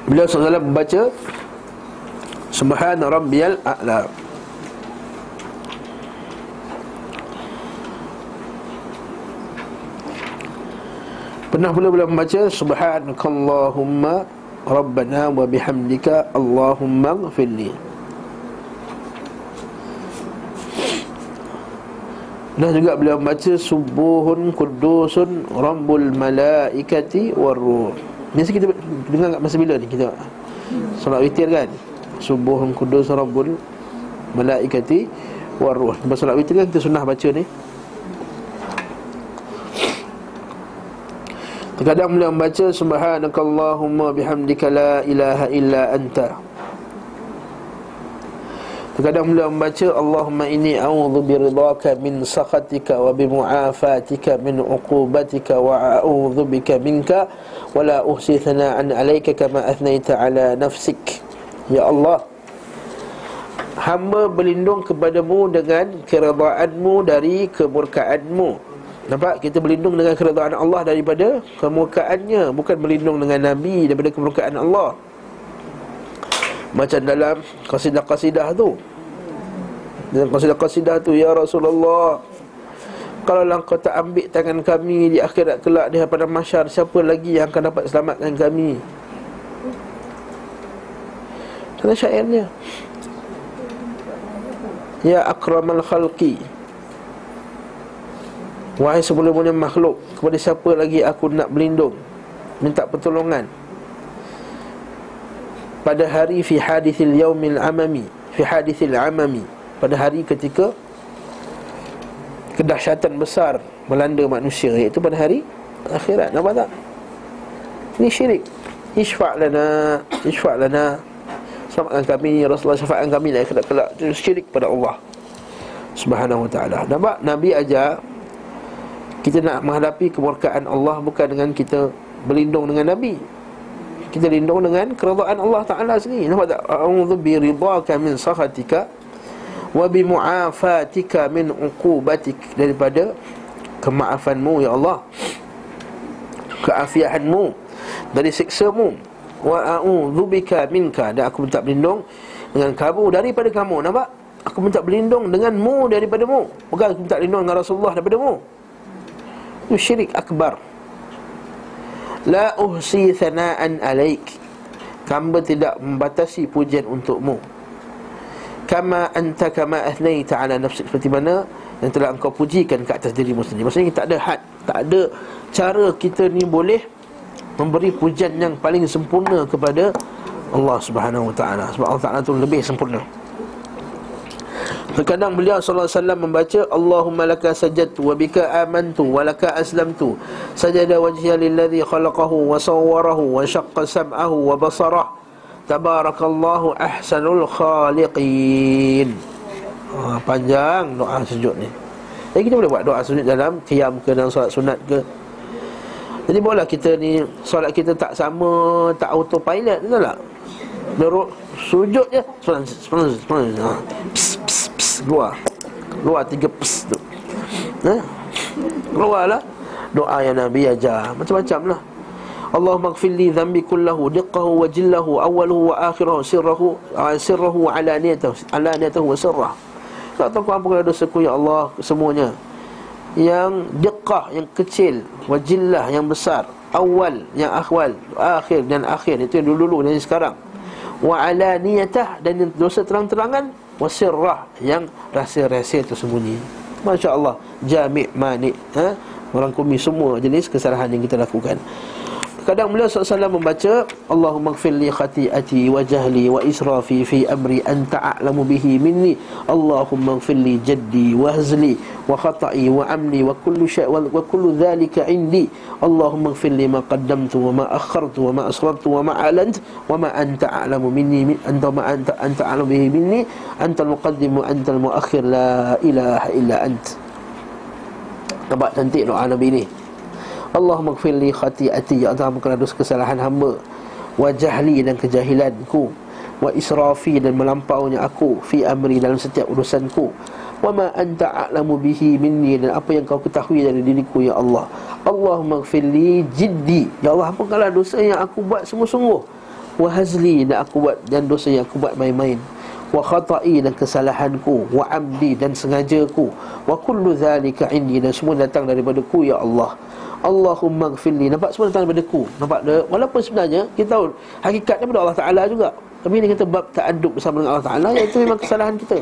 Beliau SAW membaca Subhana Rabbiyal A'la Pernah pula beliau membaca? Subhanakallahumma Rabbana wa bihamdika Allahumma gfirli Pernah juga beliau membaca Subuhun kudusun Rabbul malaikati warruh Biasa kita dengar kat masa bila ni kita Salat witir kan? Subuhun kudus Rabbul malaikati warruh Lepas salat witir kan kita sunnah baca ni Terkadang beliau membaca Subhanakallahumma bihamdika la ilaha illa anta. Terkadang beliau membaca Allahumma inni a'udhu biridhaka min sakhatika wa bimu'afatika min uqubatika wa a'udhu bika minka wa la uhsi thana'an alaika kama athnaita ala nafsik. Ya Allah Hamba berlindung kepadamu dengan keredaanmu dari kemurkaanmu Nampak? Kita berlindung dengan keredaan Allah daripada kemurkaannya. Bukan berlindung dengan Nabi daripada kemurkaan Allah. Macam dalam kasidah-kasidah tu. Dalam kasidah-kasidah tu Ya Rasulullah Kalau kau tak ambil tangan kami di akhirat kelak di hadapan masyar Siapa lagi yang akan dapat selamatkan kami? Sana syairnya. Ya akramal khalqi Wahai sebelumnya makhluk Kepada siapa lagi aku nak berlindung? Minta pertolongan. Pada hari Fi hadithil yaumil amami Fi hadithil amami Pada hari ketika Kedahsyatan besar Melanda manusia Iaitu pada hari akhirat. Nampak tak? Ini syirik. Ishfa' lana Ishfa' lana. Selamatkan kami Rasulullah syafatkan kami Dari akhirat kelak. Itu syirik pada Allah Subhanahu wa ta'ala. Nampak? Nabi ajar kita nak menghadapi kemurkaan Allah bukan dengan kita berlindung dengan Nabi. Kita lindung dengan keridaan Allah Taala sendiri. Nampak tak? A'udzu bi ridhaka min sakhatika wa bi mu'afatika min uqubatik daripada kemaafanmu ya Allah. Keafianmu dari siksamu wa a'udzu bika minka dan aku minta berlindung dengan kamu daripada kamu. Nampak? Aku minta berlindung denganmu daripadamu. Bukan aku minta berlindung dengan Rasulullah daripadamu. Syirik akbar. La uhsi thana'an alaik. Hamba tidak membatasi pujian untukmu. Kama anta kama athnaita ala nafsik Seperti mana? Yang telah engkau pujikan ke atas dirimu sendiri. Maksudnya tak ada had. Tak ada cara kita ni boleh Memberi pujian yang paling sempurna kepada Allah subhanahu wa ta'ala. Sebab Allah ta'ala tu lebih sempurna Terkadang beliau sallallahu alaihi wasallam membaca Allahumma laka sajadtu wa bika amantu wa laka aslamtu. Sajada wajhiya lilladhi khalaqahu wa sawwarahu wa syaqqa sam'ahu wa basarah tabarakallahu ahsanul khaliqin. Ha, panjang doa sujud ni. Jadi kita boleh buat doa sujud dalam qiyam ke dalam solat sunat ke? Jadi bolehlah kita ni solat kita tak sama tak autopilot betul tak? Deruk sujud je. Sepanjang Sepanjang ha. Pss, pss, pss, Keluar. Keluar tiga pss tu. Ha? Keluarlah. Doa yang Nabi ajar. Macam-macam lah. Allah maghfir li dhambi kullahu diqqahu wa jillahu awaluhu wa akhirahu sirrahu uh, sirrahu wa alaniyatahu alaniyatahu wa sirrah. Kau tahu apa kalau dosaku ya Allah semuanya. Yang diqqah yang kecil wa jillah yang besar awal yang akhwal akhir dan akhir. Itu yang dulu-dulu dan sekarang. Wa alaniyatah dan dosa terang-terangan wa sirrah yang rahsia-rahsia tersembunyi. masya-Allah jami' mani ha? Merangkumi semua jenis kesalahan yang kita lakukan Kadang beliau SAW membaca Allahumma gfir li khati'ati wa jahli wa israfi fi amri anta a'lamu bihi minni. Allahumma gfir li jaddi wa hazli wa khata'i wa amni wa kullu sya' wa, wa kullu dhalika indi. Allahumma gfir li ma qaddamtu wa ma akhartu wa ma asrartu wa ma alant wa ma anta a'lamu minni min, anta ma anta anta a'lamu bihi minni. Anta al-muqaddim anta al-muakhir la ilaha illa ant. Nampak cantik doa Nabi ni Allahumma gfir li khati'ati Ya Allah ampunkanlah dosa kesalahan hamba. Wa jahli dan kejahilanku. Wa israfi dan melampaunya aku Fi amri dalam setiap urusanku. Wa ma anta a'lamu bihi minni Dan apa yang kau ketahui dari diriku ya Allah. Allahumma gfir li jiddi. Ya Allah ampunkanlah dosa yang aku buat sungguh-sungguh. Wa hazli dan aku buat Dan dosa yang aku buat main-main. Wa khata'i dan kesalahanku. Wa amdi dan sengajaku. Wa kullu dhalika indi dan semua datang daripada ku ya Allah Allahumma gfirli Nampak semua datang daripada ku? Nampak dia? Walaupun sebenarnya Kita tahu Hakikat daripada Allah Ta'ala juga. Tapi ini kita bab ta'aduk bersama dengan Allah Ta'ala Iaitu memang kesalahan kita.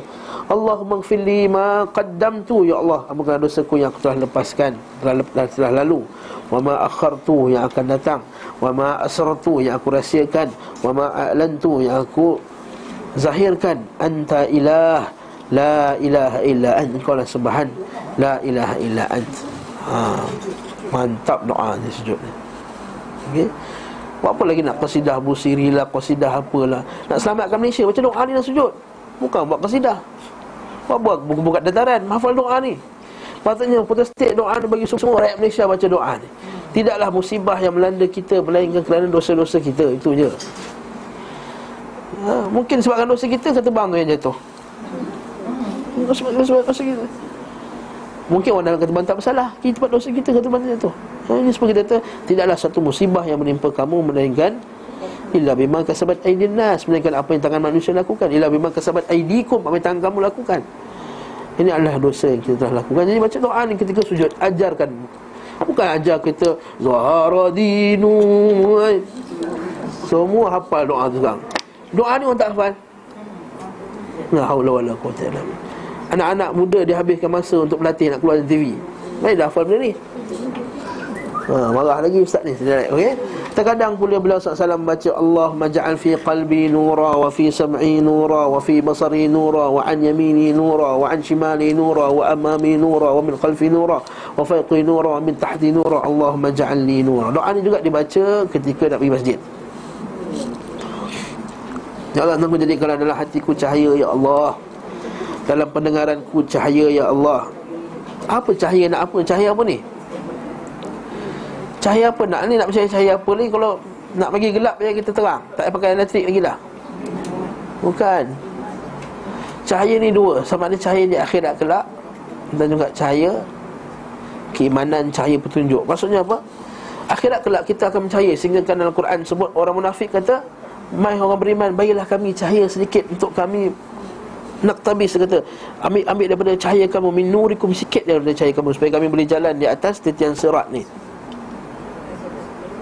Allahumma gfirli ma qaddamtu. Ya Allah Apakah dosaku yang aku telah lepaskan Telah, telah, telah lalu? Wa ma akhartu yang akan datang? Wa ma asratu yang aku rahsiakan? Wa ma a'lantu yang aku Zahirkan? Anta ilah La ilaha illa ant. Engkau lah sembahan La ilaha illa ant. Haa Mantap doa ni sujud ni. Okey? Buat apa lagi nak qasidah busiri lah Qasidah apalah Nak selamatkan Malaysia Macam doa ni nak sujud. Bukan buat qasidah. Buat buat buku-buku dataran Hafal doa ni. Patutnya state doa ni bagi semua rakyat Malaysia baca doa ni. Tidaklah musibah yang melanda kita Melainkan kerana dosa-dosa kita Itu je. Ha, Mungkin sebabkan dosa kita Kata bang tu yang jatuh. Sebab dosa kita Mungkin orang dalam kata tak bersalah. Kita tempat dosa kita kata bantai tu. Ha, Ini sebab kita kata Tidaklah satu musibah yang menimpa kamu Melainkan Illa bima kasabat aidin nas. Melainkan apa yang tangan manusia lakukan. Illa bima kasabat aidikum Apa yang tangan kamu lakukan. Ini adalah dosa yang kita telah lakukan. Jadi baca doa ni ketika sujud Ajarkan. Bukan ajar kita Zahara dinu Semua hafal doa tu sekarang Doa ni orang tak hafal? La haula wala quwwata illa billah Anak-anak muda dia habiskan masa untuk berlatih nak keluar dari TV Mana dah hafal benda ni. Ha, Marah lagi ustaz ni okay? Terkadang pula beliau SAW baca Allah maja'al fi qalbi nura Wa fi sam'i nura Wa fi basari nura Wa an yamini nura Wa an shimali nura Wa amami nura Wa min khalfi nura Wa faiqi nura Wa min tahti nura. Allah maja'al li nura. Doa ni juga dibaca ketika nak pergi masjid. Ya Allah, nama jadikanlah dalam hatiku cahaya Ya Allah dalam pendengaranku cahaya ya Allah Apa cahaya nak apa? Cahaya apa ni? Cahaya apa nak ni? Nak percaya cahaya apa ni? Kalau nak bagi gelap ya kita terang Tak payah pakai elektrik lagi dah Bukan Cahaya ni dua Sama ada cahaya di akhirat kelak Dan juga cahaya Keimanan cahaya petunjuk Maksudnya apa? Akhirat kelak kita akan percaya Sehingga kan dalam Quran sebut Orang munafik kata Mai orang beriman Bagilah kami cahaya sedikit Untuk kami Naktabis kata ambil ambil daripada cahaya kamu minurikum sikit daripada cahaya kamu supaya kami boleh jalan di atas titian serat ni.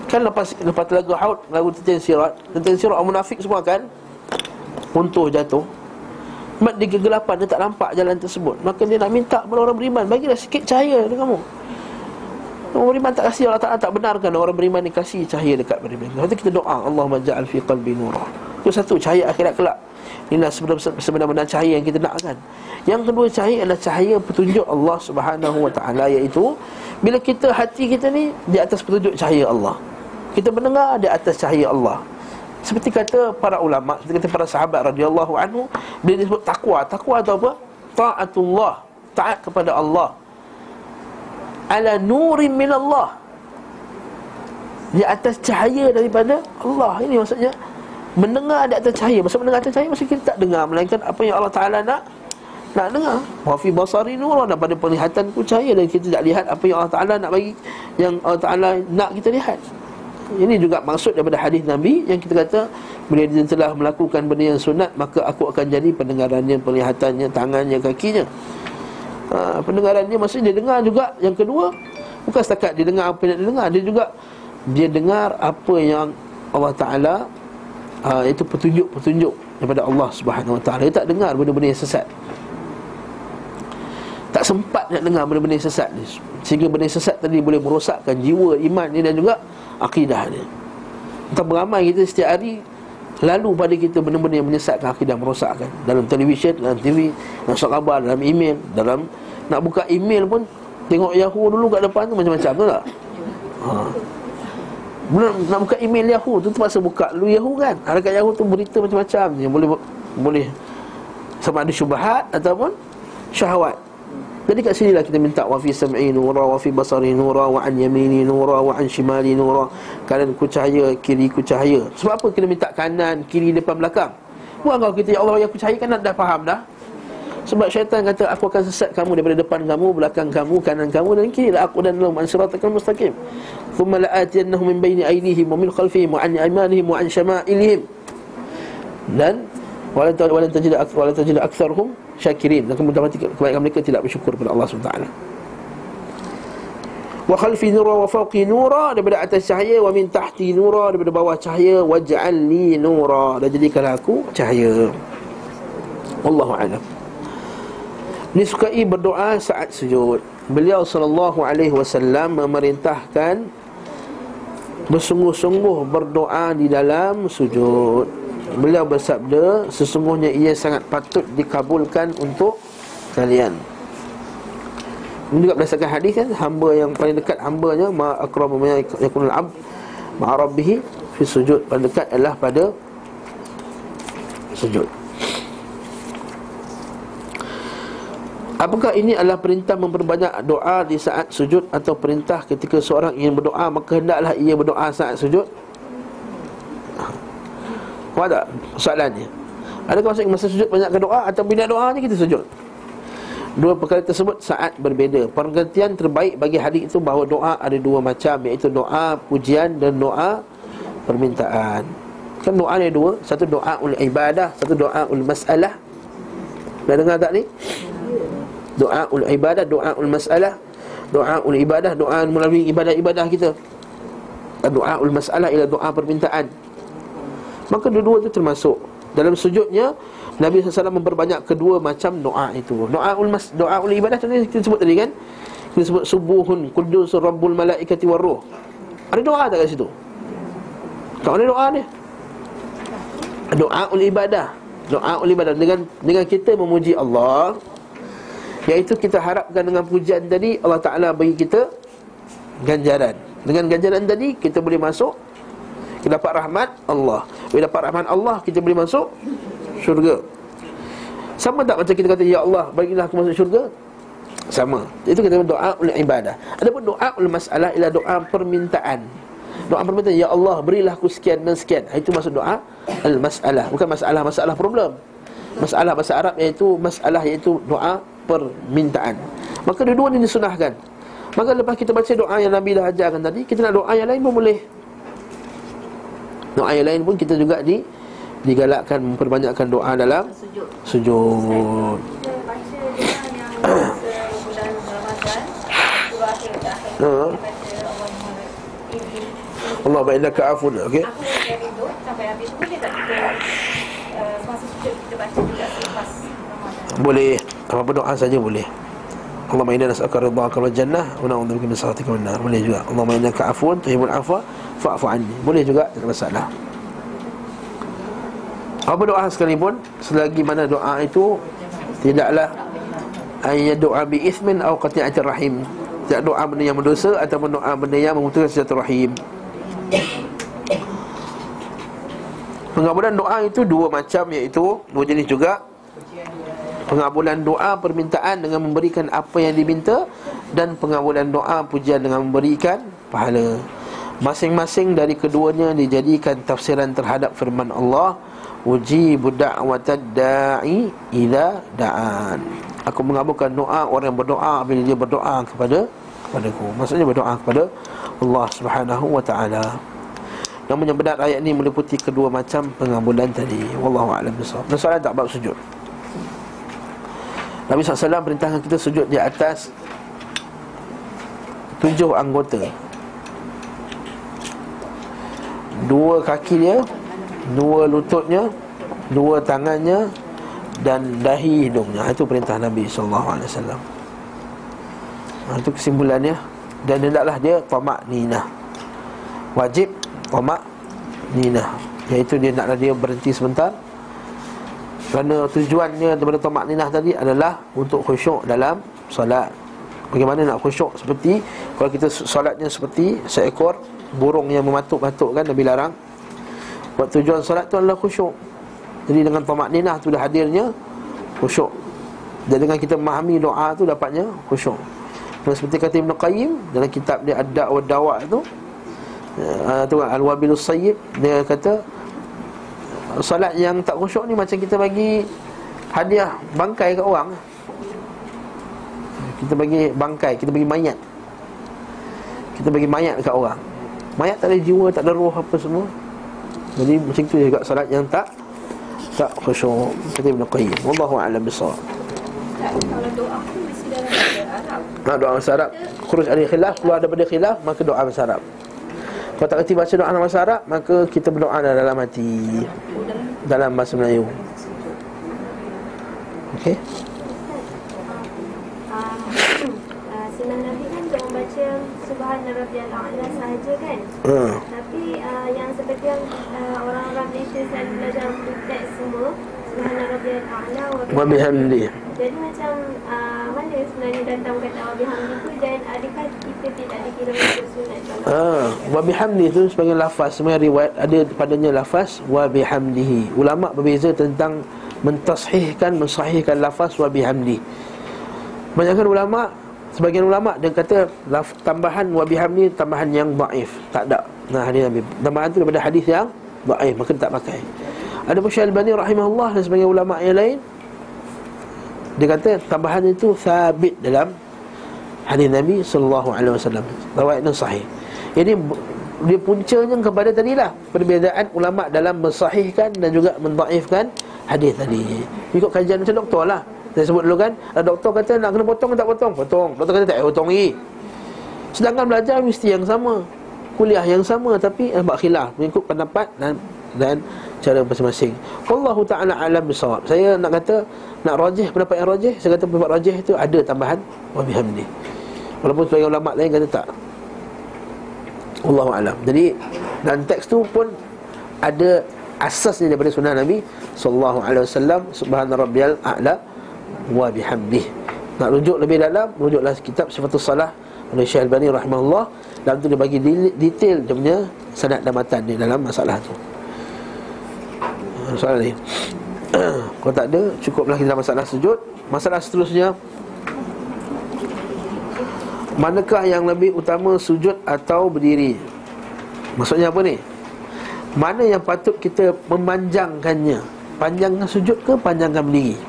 Kan lepas lepas lagu haud Lagu tentang sirat Tentang sirat orang munafik semua kan? Runtuh jatuh. Mat di kegelapan Dia tak nampak jalan tersebut. Maka dia nak minta kepada orang beriman Bagilah sikit cahaya dekat kamu. Orang beriman tak kasih Allah Ta'ala tak benarkan Orang beriman ni kasih cahaya dekat mereka. Lepas tu kita doa Allahumma ja'al fi qalbi nurah Itu satu cahaya akhirat kelak Inilah sebenar-benar cahaya yang kita nakkan Yang kedua cahaya adalah cahaya petunjuk Allah Subhanahu Wa Ta'ala Iaitu Bila kita hati kita ni Di atas petunjuk cahaya Allah. Kita mendengar di atas cahaya Allah. Seperti kata para ulama Seperti kata para sahabat radhiyallahu anhu Bila disebut takwa Takwa atau apa? Ta'atullah Taat kepada Allah. Ala nurin min Allah Di atas cahaya daripada Allah. Ini maksudnya Mendengar di atas cahaya. Maksud mendengar atas cahaya Maksud kita tak dengar. Melainkan apa yang Allah Ta'ala nak Nak dengar. Wa fi basari nurah Dan pada penglihatan ku cahaya. Dan kita tak lihat Apa yang Allah Ta'ala nak bagi Yang Allah Ta'ala nak kita lihat. Ini juga maksud daripada hadis Nabi Yang kita kata Bila dia telah melakukan benda yang sunat Maka aku akan jadi pendengarannya Penglihatannya Tangannya Kakinya. Ha, Pendengarannya Maksudnya dia dengar juga Yang kedua. Bukan setakat dia dengar apa yang dia dengar Dia juga Dia dengar apa yang Allah Ta'ala uh, itu petunjuk-petunjuk daripada Allah Subhanahu Wa Taala. Dia tak dengar benda-benda yang sesat. Tak sempat nak dengar benda-benda yang sesat ni. Sehingga benda yang sesat tadi boleh merosakkan jiwa, iman dia dan juga akidah dia. Entah beramai kita setiap hari Lalu pada kita benda-benda yang menyesatkan akidah merosakkan Dalam televisyen, dalam TV, dalam surat khabar, dalam email Dalam nak buka email pun Tengok Yahoo dulu kat depan tu macam-macam tu tak? Ha. Belum nak buka email Yahoo tu terpaksa buka dulu Yahoo kan. Harga Yahoo tu berita macam-macam yang boleh boleh sama ada syubhat ataupun syahwat. Jadi kat sini lah kita minta wa fi sam'i nura wa fi basari nura wa an yamini nura wa an shimali nura. Kanan ku cahaya, kiri ku cahaya. Sebab apa kita minta kanan, kiri, depan, belakang? Bukan kalau kita ya Allah yang ku cahaya kanan dah faham dah. Sebab syaitan kata aku akan sesat kamu daripada depan kamu, belakang kamu, kanan kamu dan kiri lah aku dan lahum an siratal mustaqim. Baini aydihim wa min khalfihim wa an aymanihim wa an syama'ilihim. Dan wala ta wala tajid akthar wala tajid aktharuhum syakirin. Dan kemudian kebanyakan mereka tidak bersyukur kepada Allah SWT Wa khalfi nura wa fawqi nura daripada atas cahaya wa min tahti nura daripada bawah cahaya waj'alni nura dan jadikanlah aku cahaya. Wallahu a'lam. Disukai berdoa saat sujud Beliau sallallahu alaihi wasallam memerintahkan Bersungguh-sungguh berdoa di dalam sujud. Beliau bersabda Sesungguhnya ia sangat patut dikabulkan untuk kalian. Ini juga berdasarkan hadis kan Hamba yang paling dekat hambanya Ma akramu ma yakunul abd Ma'arabihi fi sujud. Paling dekat adalah pada sujud Apakah ini adalah perintah memperbanyak doa di saat sujud Atau perintah ketika seorang ingin berdoa Maka hendaklah ia berdoa saat sujud? Faham tak soalannya? Adakah maksudnya masa sujud banyakkan doa Atau bila doa ni kita sujud? Dua perkara tersebut saat berbeza. Pergantian terbaik bagi hadis itu bahawa doa ada dua macam Iaitu doa pujian dan doa permintaan. Kan doa ni dua. Satu doa ul ibadah Satu doa ul masalah. Dah dengar tak ni? Doa ul ibadah, doa ul masalah, doa ul ibadah, doa melalui ibadah-ibadah kita. Doa ul masalah ialah doa permintaan. Maka dua-dua itu termasuk dalam sujudnya Nabi SAW memperbanyak kedua macam doa itu. Doa ul mas, doa ul ibadah tadi kita sebut tadi kan? Kita sebut subuhun qudus rabbul malaikati waruh. Ada doa tak kat situ? Tak ada doa dia. Doa ul ibadah. Doa ul ibadah dengan dengan kita memuji Allah Iaitu kita harapkan dengan pujian tadi Allah Ta'ala bagi kita Ganjaran. Dengan ganjaran tadi kita boleh masuk Kita dapat rahmat Allah. Bila dapat rahmat Allah kita boleh masuk Syurga. Sama tak macam kita kata Ya Allah bagilah aku masuk syurga? Sama. Itu kita doa oleh ibadah. Ada pun doa oleh masalah Ialah doa permintaan. Doa permintaan Ya Allah berilah aku sekian dan sekian. Itu masuk doa Al-masalah Bukan masalah-masalah problem. Masalah bahasa Arab iaitu Masalah iaitu doa permintaan. Maka dua-dua ini disunahkan. Maka lepas kita baca doa yang Nabi dah ajarkan tadi Kita nak doa yang lain pun boleh. Doa yang lain pun kita juga di Digalakkan memperbanyakkan doa dalam Sujud. Sujud Ha.
Allah Muhammad Ini
Allah innaka afun okey.
Aku sampai habis. Tu boleh tak kita uh, Semasa sujud kita baca juga selepas Ramadan?
Boleh apa doa saja boleh. Allahumma inna nas'aluka ridhaka wal jannah wa na'udzubika min sakhatika wan nar. Boleh juga. Allahumma innaka afun tuhibbul afwa fa'fu anni. Boleh juga tak masalah. Apa doa sekalipun selagi mana doa itu tidaklah ayat doa bi ismin atau qati'atir rahim. Tidak doa benda yang berdosa ataupun doa benda yang memutuskan silaturahim Pengabulan doa itu dua macam iaitu dua jenis juga Pengabulan doa permintaan dengan memberikan apa yang diminta Dan pengabulan doa pujian dengan memberikan pahala. Masing-masing dari keduanya dijadikan tafsiran terhadap firman Allah Ujibu da'watad da'i ila da'an. Aku mengabulkan doa orang yang berdoa bila dia berdoa kepada kepadaku. Maksudnya berdoa kepada Allah subhanahu wa ta'ala. Namun yang benar ayat ini meliputi kedua macam pengabulan tadi. Wallahu a'lam. Dan soalan tak bab sujud Nabi SAW perintahkan kita sujud di atas Tujuh anggota. Dua kaki dia Dua lututnya Dua tangannya Dan dahi hidungnya. Itu perintah Nabi SAW Itu kesimpulannya. Dan hendaklah dia tamak ninah. Wajib tamak ninah. Iaitu dia naklah dia berhenti sebentar kerana tujuannya daripada tamak ninah tadi adalah untuk khusyuk dalam solat. Bagaimana nak khusyuk seperti kalau kita solatnya seperti seekor burung yang mematuk-matuk kan Nabi larang. Buat tujuan solat tu adalah khusyuk. Jadi dengan tamak ninah tu dah hadirnya khusyuk. Dan dengan kita memahami doa tu dapatnya khusyuk. Dan seperti kata Ibn Qayyim dalam kitab dia Ad-Da' wa Dawa' tu uh, tu Al-Wabilus Sayyib dia kata Salat yang tak khusyuk ni macam kita bagi hadiah bangkai kat orang. Kita bagi bangkai, kita bagi mayat. Kita bagi mayat dekat orang. Mayat tak ada jiwa, tak ada roh apa semua. Jadi macam tu juga salat yang tak Tak khusyuk. Kata Ibn Qayyim. Wallahu a'lam bisawab
Kalau doa pun mesti dalam bahasa Arab.
Nah, doa bahasa Arab Khuruj ada khilaf, keluar daripada khilaf Maka doa bahasa Arab Kalau tak kerti baca doa dalam bahasa Arab Maka kita berdoa dalam hati. Dalam bahasa Melayu. Okey.
Nabi kan untuk membaca Subhana Rabbiyal A'la sahaja kan?
Hmm.
Tapi uh, yang seperti yang uh, orang-orang Malaysia selalu belajar untuk teks semua Wa
bihamdi
Jadi macam uh, mana sebenarnya datang kata wa bihamdi tu Dan adakah kita tidak dikira sunat
Ah, wa bihamdi itu sebagai lafaz sebenarnya riwayat ada padanya lafaz wa bihamdihi. Ulama berbeza tentang mentashihkan mensahihkan lafaz wa bihamdi. Banyakkan ulama sebagian ulama dia kata laf, tambahan wa bihamdi tambahan yang dhaif, tak ada. Nah hadis Nabi. Tambahan itu daripada hadis yang dhaif maka tak pakai. Ada pun Syekh Al-Bani rahimahullah dan sebagian ulama yang lain dia kata tambahan itu sabit dalam hadis Nabi sallallahu alaihi wasallam. Riwayatnya sahih. Ini dia puncanya kepada tadilah perbezaan ulama dalam mensahihkan dan juga mendhaifkan hadis tadi. Ikut kajian macam doktor lah. Saya sebut dulu kan, doktor kata nak kena potong tak potong? Potong. Doktor kata tak payah potong lagi. Sedangkan belajar mesti yang sama. Kuliah yang sama tapi eh, khilaf mengikut pendapat dan dan cara masing-masing. Wallahu taala alam bisawab. Saya nak kata nak rajih pendapat yang rajih, saya kata pendapat rajih itu ada tambahan wa bihamdi. Walaupun sebagian ulama lain kata tak. Wallahu alam. Jadi dan teks tu pun ada asasnya daripada sunnah Nabi sallallahu alaihi wasallam subhana rabbiyal a'la wa bihamdih. Nak rujuk lebih dalam, rujuklah kitab Sifatus Salah oleh Syekh Al-Bani rahimahullah. Dalam tu dia bagi di- detail dia punya sanad dan matan dia dalam masalah tu. Soalan ni. Kalau tak ada, cukuplah kita masalah sujud. Masalah seterusnya Manakah yang lebih utama sujud atau berdiri? Maksudnya apa ni? Mana yang patut kita memanjangkannya? Panjangkan sujud ke panjangkan berdiri?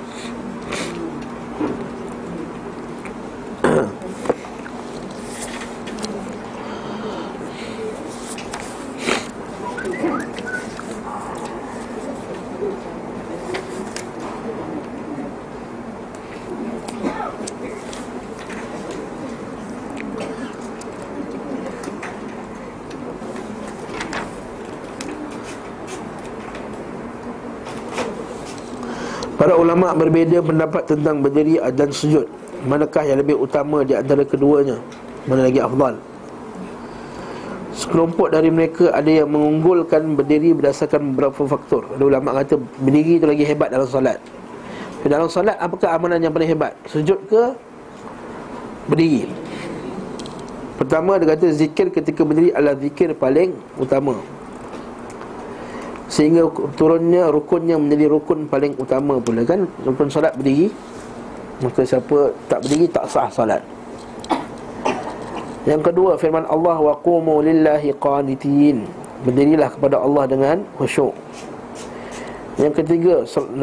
Ulama berbeza pendapat tentang berdiri dan sujud. Manakah yang lebih utama di antara keduanya? Mana lagi afdal? Sekelompok dari mereka ada yang mengunggulkan berdiri berdasarkan beberapa faktor. Ada ulama kata berdiri itu lagi hebat dalam solat. Dalam solat apakah amalan yang paling hebat? Sujud ke? Berdiri? Pertama dia kata zikir ketika berdiri adalah zikir paling utama Sehingga turunnya rukunnya menjadi rukun paling utama pula kan? Rukun solat berdiri Maka siapa tak berdiri tak sah solat. Yang kedua firman Allah wa qumu lillahi qanitin. Berdirilah kepada Allah dengan khusyuk. Yang ketiga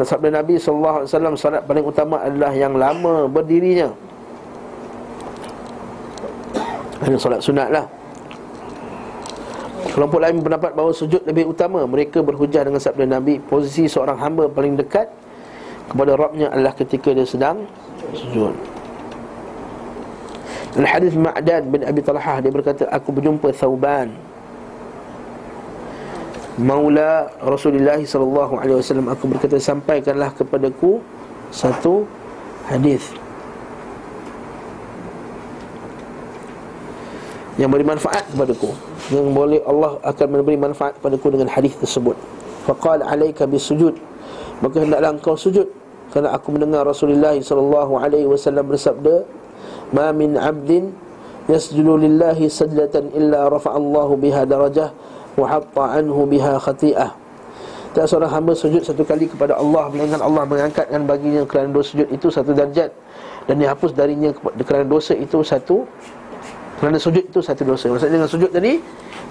sabda Nabi wasallam salat paling utama adalah yang lama berdirinya. Hanya solat sunat lah Kelompok lain berpendapat bahawa sujud lebih utama Mereka berhujah dengan sabda Nabi Posisi seorang hamba paling dekat Kepada Rabbnya adalah ketika dia sedang sujud. Dalam hadis Ma'dan bin Abi Talhah Dia berkata Aku berjumpa Thauban Maula Rasulullah sallallahu alaihi wasallam. Aku berkata sampaikanlah kepadaku satu hadis yang beri manfaat kepadaku. Yang boleh Allah akan memberi manfaat kepadaku dengan hadis tersebut. Faqala alayka bisujud. Maka hendaklah engkau sujud. Kerana aku mendengar Rasulullah sallallahu alaihi wasallam bersabda ma min 'abdin yasjudu lillahi sajdatan illa rafa'allahu biha darajah wa hatta anhu biha khati'ah. Tak seorang hamba sujud satu kali kepada Allah Melainkan Allah mengangkatkan baginya kerana dosa sujud itu satu darjat. Dan dihapus darinya kerana dosa itu satu Kerana sujud itu satu dosa. Maksudnya dengan sujud tadi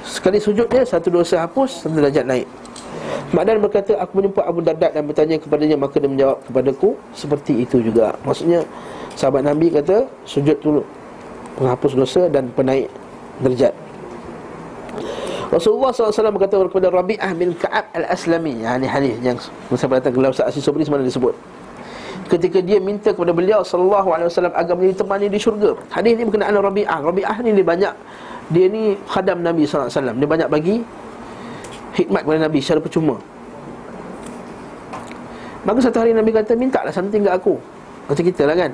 Sekali sujud dia satu dosa hapus Satu darjat naik. Makdan berkata aku menjumpa Abu Dardak dan bertanya kepadanya Maka dia menjawab kepadaku Seperti itu juga. Maksudnya sahabat Nabi kata Sujud dulu Penghapus dosa dan penaik derajat. Rasulullah SAW berkata kepada Rabi'ah bin Ka'ab al-Aslami. Yang ini hadis yang Masa datang ke Lausa Asyid Sobri Semana disebut Ketika dia minta kepada beliau Sallallahu alaihi wasallam Agar menjadi temannya di syurga. Hadis ini berkenaan Rabi'ah. Rabi'ah ni dia banyak Dia ni khadam Nabi SAW Dia banyak bagi Hikmat kepada Nabi secara percuma. Maka satu hari Nabi kata Mintalah something kat aku. Macam kita lah kan.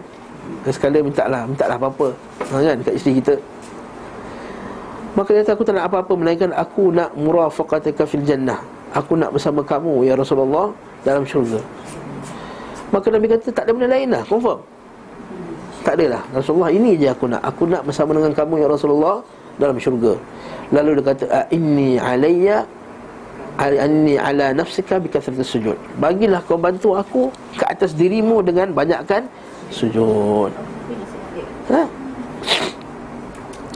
Sekali minta lah Minta lah apa-apa. Ha, kan? Dekat isteri kita. Maka dia kata aku tak nak apa-apa Melainkan aku nak murafaqataka fil jannah. Aku nak bersama kamu ya Rasulullah Dalam syurga Maka Nabi kata tak ada benda lain lah Confirm. Tak ada lah. Rasulullah ini je aku nak. Aku nak bersama dengan kamu ya Rasulullah Dalam syurga. Lalu dia kata Inni alaiya Inni ala nafsika bikathratis sujud. Bagilah kau bantu aku Ke atas dirimu dengan banyakkan Sujud. Ha?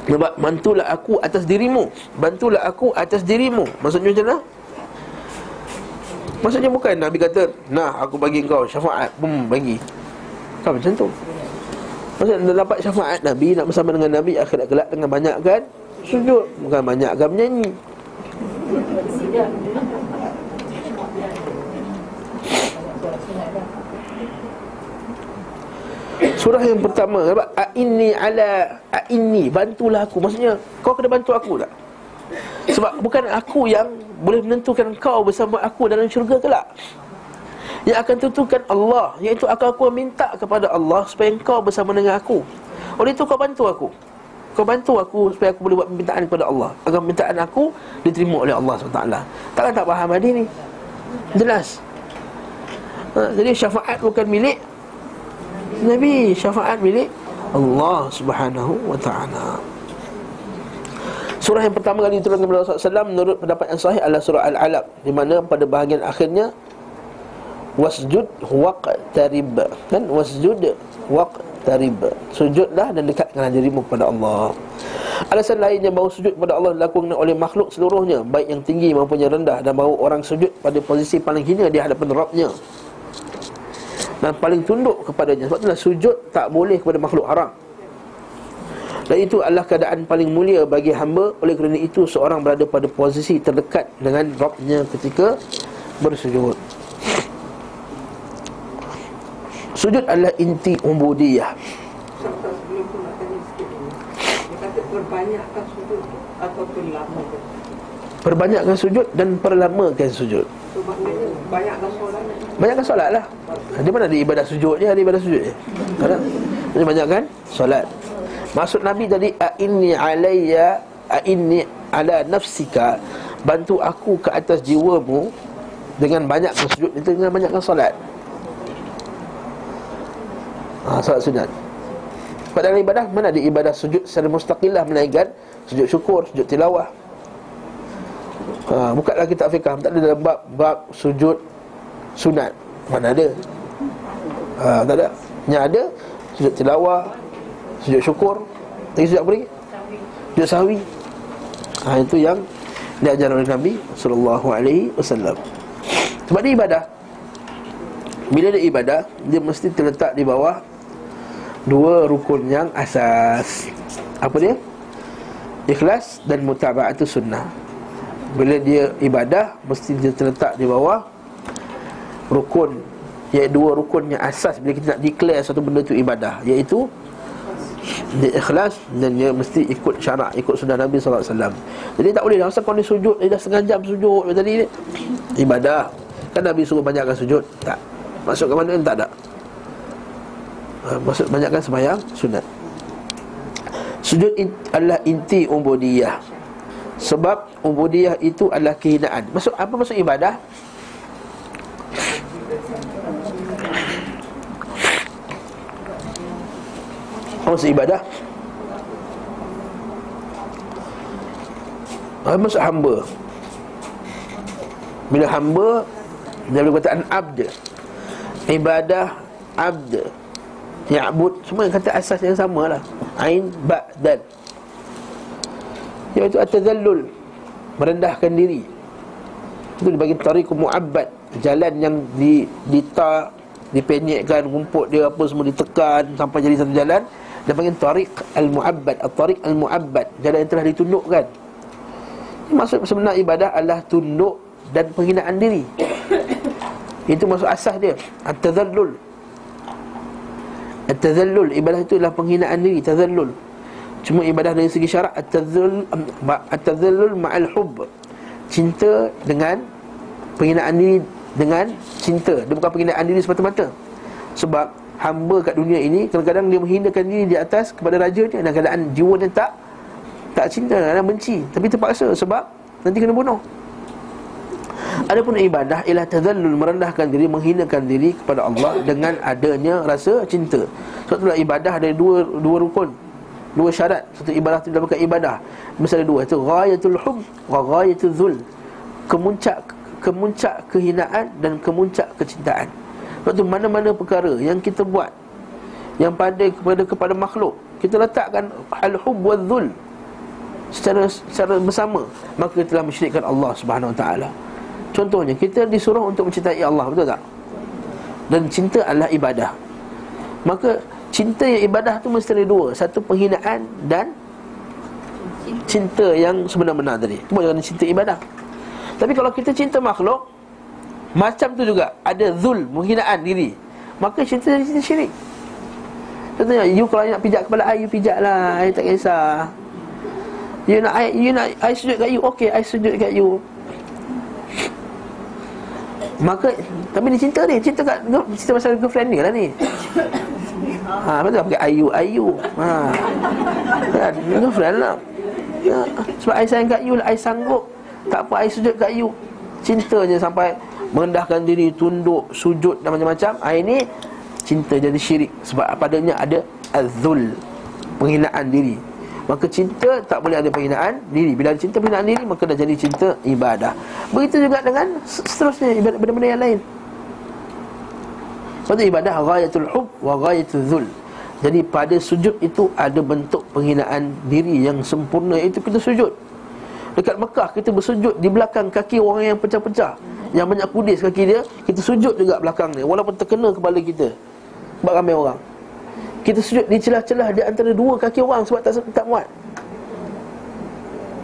Nampak? Bantulah aku atas dirimu. Bantulah aku atas dirimu. Maksudnya macam mana? Maksudnya bukan Nabi kata Nah aku bagi kau syafaat. Bum bagi. Kan macam tu. Maksudnya dapat syafaat Nabi Nak bersama dengan Nabi Akhirat kelak dengan banyak kan? Sujud. Bukan banyak kan menyanyi. Surah yang pertama nampak inni ala inni bantulah aku. Maksudnya kau kena bantu aku tak sebab bukan aku yang boleh menentukan kau bersama aku dalam syurga kelak. Yang akan tentukan Allah. Iaitu akan aku minta kepada Allah supaya kau bersama dengan aku. Oleh itu kau bantu aku. Kau bantu aku supaya aku boleh buat permintaan kepada Allah. Agar permintaan aku diterima oleh Allah SWT. Takkan tak faham hadis ni? Jelas. Ha, jadi syafaat bukan milik Nabi. Syafaat milik Allah Subhanahu wa taala. Surah yang pertama kali diturunkan kepada Rasulullah SAW menurut pendapat yang sahih adalah surah Al-Alaq di mana pada bahagian akhirnya wasjud waqtarib kan? Wasjud waqtarib. Sujudlah dan dekatkanlah dirimu kepada Allah. Alasan lainnya bahawa sujud kepada Allah dilakukan oleh makhluk seluruhnya baik yang tinggi maupun yang rendah dan bahawa orang sujud pada posisi paling hina di hadapan Rabbnya. Dan paling tunduk kepadanya sebab itulah sujud tak boleh kepada makhluk haram dan itu adalah keadaan paling mulia bagi hamba. Oleh kerana itu seorang berada pada posisi terdekat dengan Rabbnya ketika bersujud. Sujud adalah inti ubudiyah.
Perbanyakkan sujud
perbanyakkan dan perlamakan sujud. Banyakkan solat lah. Dia mana ada ibadah sujud dia Ada ibadah sujud dia Tak ada Jadi banyakkan solat Maksud Nabi tadi A'inni alayya A'inni ala nafsika Bantu aku ke atas jiwamu Dengan banyakkan sujud dengan banyakkan solat. Ha, Solat sunat. Pada ibadah Mana ada ibadah sujud secara mustaqillah Melainkan sujud syukur, sujud tilawah. Ha, Bukalah kitab fiqah Tak ada dalam bab, bab sujud sunat. Mana ada? Ha, Tak ada. Yang ada Sujud tilawah Sujud syukur. Lagi sujud apa lagi? Sujud sahwi. Ha, Itu yang Diajar oleh Nabi Sallallahu alaihi wasallam. Sebab dia ibadah. Bila dia ibadah Dia mesti terletak di bawah Dua rukun yang asas. Apa dia? Ikhlas dan mutaba'atu sunnah. Bila dia ibadah Mesti dia terletak di bawah rukun. Iaitu dua rukun yang asas bila kita nak declare satu benda tu ibadah. Iaitu dia ikhlas dan dia mesti ikut syarak ikut sunnah Nabi wasallam. Jadi tak boleh rasa kau ni sujud dia dah setengah jam sujud tadi ni ibadah. Kan Nabi suruh banyakkan sujud? Tak. Masuk ke mana tak ada. Ha, maksud banyakkan sembahyang sunat. Sujud adalah inti ubudiyah. Sebab ubudiyah itu adalah kehinaan. Maksud apa maksud ibadah? Maksud ibadah? Maksud hamba? Bila hamba Dalam kataan abd Ibadah abd. Ya'bud Semua yang kata asas yang sama lah. Ain, ba, dan. Iaitu at-tazallul. Merendahkan diri. Itu dibagi tariq mu'abbad. Jalan yang di, dita Dipenyekkan rumput dia apa semua ditekan Sampai jadi satu jalan Dia panggil tariq al-mu'abbad. At-tariq al-mu'abbad. Jalan yang telah ditundukkan Maksud sebenar ibadah adalah tunduk dan penghinaan diri. Itu maksud asas dia. At-tazallul. At-tazallul. Ibadah itu adalah penghinaan diri. Tazallul. Cuma ibadah dari segi syarak At-tazallul At-tazallul ma'al hub Cinta dengan Penghinaan diri dengan cinta. Dia bukan penghinaan diri semata-mata. Sebab hamba kat dunia ini Kadang-kadang dia menghinakan diri di atas Kepada raja dia Dan keadaan jiwa dia tak Tak cinta dan benci Tapi terpaksa sebab Nanti kena bunuh Adapun ibadah ialah tazallul merendahkan diri menghinakan diri kepada Allah dengan adanya rasa cinta. Sebab itulah ibadah ada dua dua rukun. Dua syarat. Satu ibadah itu dalam ibadah. Ada dua. Itu ghayatul hub wa ghayatul zul. Kemuncak kemuncak kehinaan dan kemuncak kecintaan. Sebab itu mana-mana perkara yang kita buat yang pada kepada kepada makhluk, kita letakkan al-hub wa zul secara secara bersama, maka kita telah mensyirikkan Allah Subhanahu Wa Taala. Contohnya kita disuruh untuk mencintai Allah Betul tak? Dan cinta adalah ibadah Maka cinta yang ibadah tu mesti ada dua Satu penghinaan dan Cinta yang sebenar-benar tadi Itu bukan cinta ibadah Tapi kalau kita cinta makhluk Macam tu juga Ada zul, penghinaan diri. Maka cinta jadi cinta syirik. Contohnya, you kalau nak pijak kepala I, you pijak lah I tak kisah. You nak I, you nak I sujud kat you Okay, I sujud kat you. Maka Tapi dia cinta ni Cinta kat Cinta pasal girlfriend ni lah ni. Ha betul pakai ayu ayu. Ha. Kan girlfriend lah. Ya, sebab I sayang kat you lah I sanggup. Tak apa I sujud kat you. Cintanya sampai Merendahkan diri Tunduk Sujud dan macam-macam ha, Ini Cinta jadi syirik. Sebab padanya ada Azul Penghinaan diri. Maka cinta tak boleh ada penghinaan diri. Bila ada cinta penghinaan diri Maka dah jadi cinta ibadah. Begitu juga dengan seterusnya Benda-benda yang lain. Sebab ibadah Ghayatul hub wa ghayatul zul. Jadi pada sujud itu Ada bentuk penghinaan diri yang sempurna Itu kita sujud Dekat Mekah kita bersujud Di belakang kaki orang yang pecah-pecah Yang banyak kudis kaki dia Kita sujud juga belakang dia Walaupun terkena kepala kita Sebab ramai orang kita sujud di celah-celah di antara dua kaki orang sebab tak tak muat.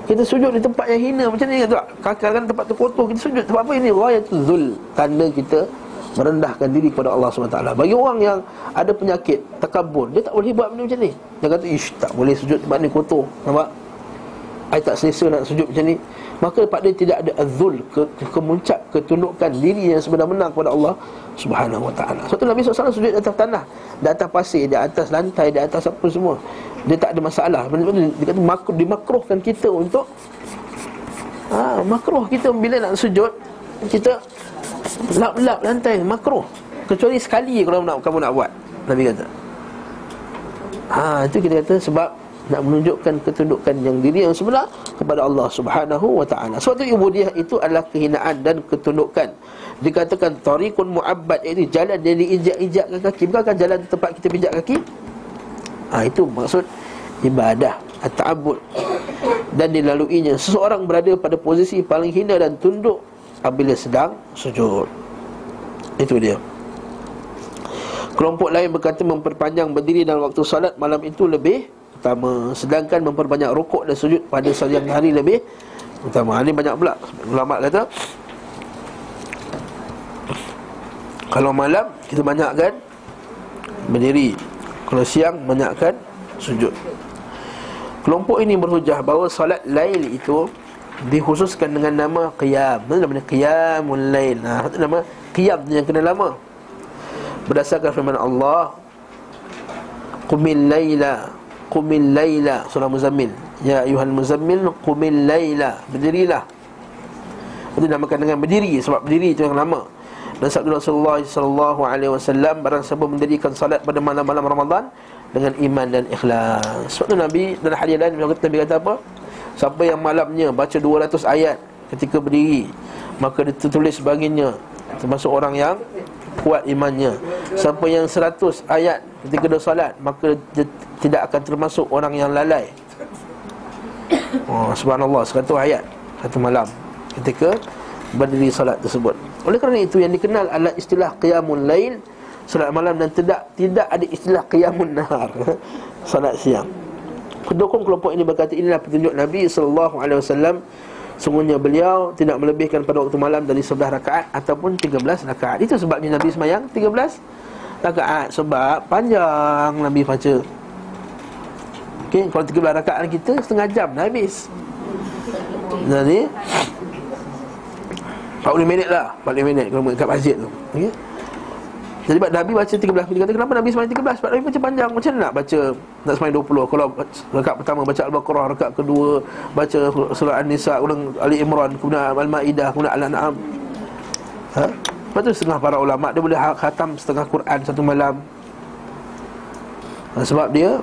Kita sujud di tempat yang hina macam ni tu. Kadang-kadang tempat tu kotor kita sujud sebab apa ini? Ghayatul zul. Tanda kita merendahkan diri kepada Allah SWT Bagi orang yang ada penyakit Takabur, dia tak boleh buat benda macam ni Dia kata, ish, tak boleh sujud tempat ni kotor Nampak? I tak selesa nak sujud macam ni. Maka pada dia tidak ada azul ke, ke, Kemuncak ketundukan diri yang sebenar-benar kepada Allah Subhanahu wa ta'ala. Sebab tu Nabi SAW sujud di atas tanah Di atas pasir, di atas lantai, di atas apa semua. Dia tak ada masalah. Dia kata makruh, dimakruhkan kita untuk ha, Makruh kita bila nak sujud Kita Lap-lap lantai, makruh. Kecuali sekali kalau nak, kamu nak buat Nabi kata. Ha, itu kita kata sebab nak menunjukkan ketundukan yang diri yang sebenar kepada Allah Subhanahu wa taala. Sebab itu ubudiyah itu adalah kehinaan dan ketundukan. Dikatakan tariqun muabbad iaitu jalan yang diinjak-injakkan kaki, bukan jalan tempat kita pijak kaki. Ha, itu maksud ibadah at-ta'abbud. Dan dilaluinya seseorang berada pada posisi paling hina dan tunduk apabila sedang sujud. Itu dia. Kelompok lain berkata memperpanjang berdiri dalam waktu salat malam itu lebih utama. Sedangkan memperbanyak rukuk dan sujud pada siang hari lebih utama. Ini banyak pula. Ulama kata Kalau malam kita banyakkan berdiri. Kalau siang banyakkan sujud. Kelompok ini berhujah bahawa salat lail itu dikhususkan dengan nama qiyam. Nama namanya qiyamul lail. Nah, itu nama qiyam yang kena lama. Berdasarkan firman Allah qumil laila qumil laila surah muzammil ya ayuhal muzammil qumil laila berdirilah itu dinamakan dengan berdiri sebab berdiri itu yang lama dan sabda Rasulullah sallallahu alaihi wasallam barang siapa mendirikan salat pada malam-malam Ramadan dengan iman dan ikhlas. Sebab tu Nabi dalam hadis lain Nabi kata apa? Siapa yang malamnya baca 200 ayat ketika berdiri maka ditulis baginya termasuk orang yang kuat imannya. Siapa yang seratus ayat ketika dia salat Maka dia tidak akan termasuk orang yang lalai. Oh, Subhanallah, seratus ayat Satu malam ketika berdiri salat tersebut. Oleh kerana itu yang dikenal adalah istilah Qiyamul Lail Salat malam dan tidak tidak ada istilah Qiyamun Nahar Salat siang. Pendukung kelompok ini berkata inilah petunjuk Nabi SAW Sungguhnya beliau tidak melebihkan pada waktu malam dari 11 rakaat ataupun 13 rakaat. Itu sebabnya Nabi semayang 13 rakaat sebab panjang Nabi baca. Okey, kalau 13 rakaat kita setengah jam dah habis. Jadi 40 minit lah 40 minit kalau kat masjid tu okay? Jadi Nabi baca 13 Dia kata kenapa Nabi semain 13 Sebab Nabi baca panjang. Macam mana nak baca Nak semain 20 Kalau rekat pertama baca Al-Baqarah Rekat kedua Baca surah An-Nisa Kemudian Ali Imran Kemudian Al-Ma'idah Kemudian Al-An'am. Ha? Lepas tu setengah para ulama Dia boleh ha-, khatam setengah Quran satu malam. Ha, Sebab dia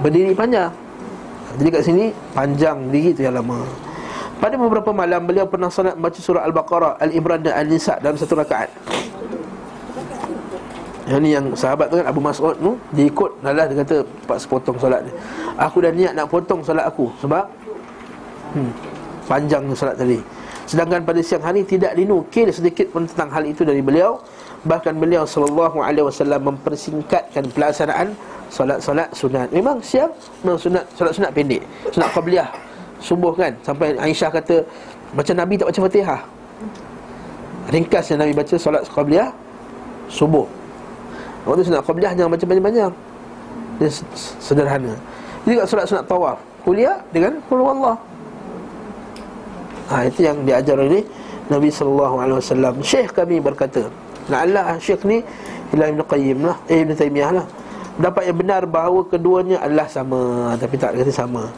Berdiri panjang. Jadi kat sini Panjang diri tu yang lama. Pada beberapa malam beliau pernah solat baca surah Al-Baqarah, Al-Imran dan Al-Nisa dalam satu rakaat. Yang ni yang sahabat tu kan Abu Mas'ud tu Dia ikut Nalah dia kata Pak sepotong solat dia Aku dah niat nak potong solat aku. Sebab hmm, Panjang solat tadi. Sedangkan pada siang hari Tidak dinukil sedikit pun tentang hal itu dari beliau. Bahkan beliau Sallallahu alaihi wasallam Mempersingkatkan pelaksanaan Solat-solat sunat. Memang siang Memang sunat Solat sunat pendek. Sunat qabliyah Subuh kan. Sampai Aisyah kata Baca Nabi tak baca fatihah. Ringkasnya Nabi baca solat qabliyah Subuh Waktu sunat qabliyah jangan baca panjang-panjang Dia sederhana. Jadi kat solat sunat tawaf. Kuliah dengan Qul Allah Ha, itu yang diajar oleh Nabi SAW Syekh kami berkata La'allah syekh ni Ila Ibn Qayyim lah Eh Ibn Taymiyah lah. Dapat yang benar bahawa keduanya adalah sama Tapi tak kata sama.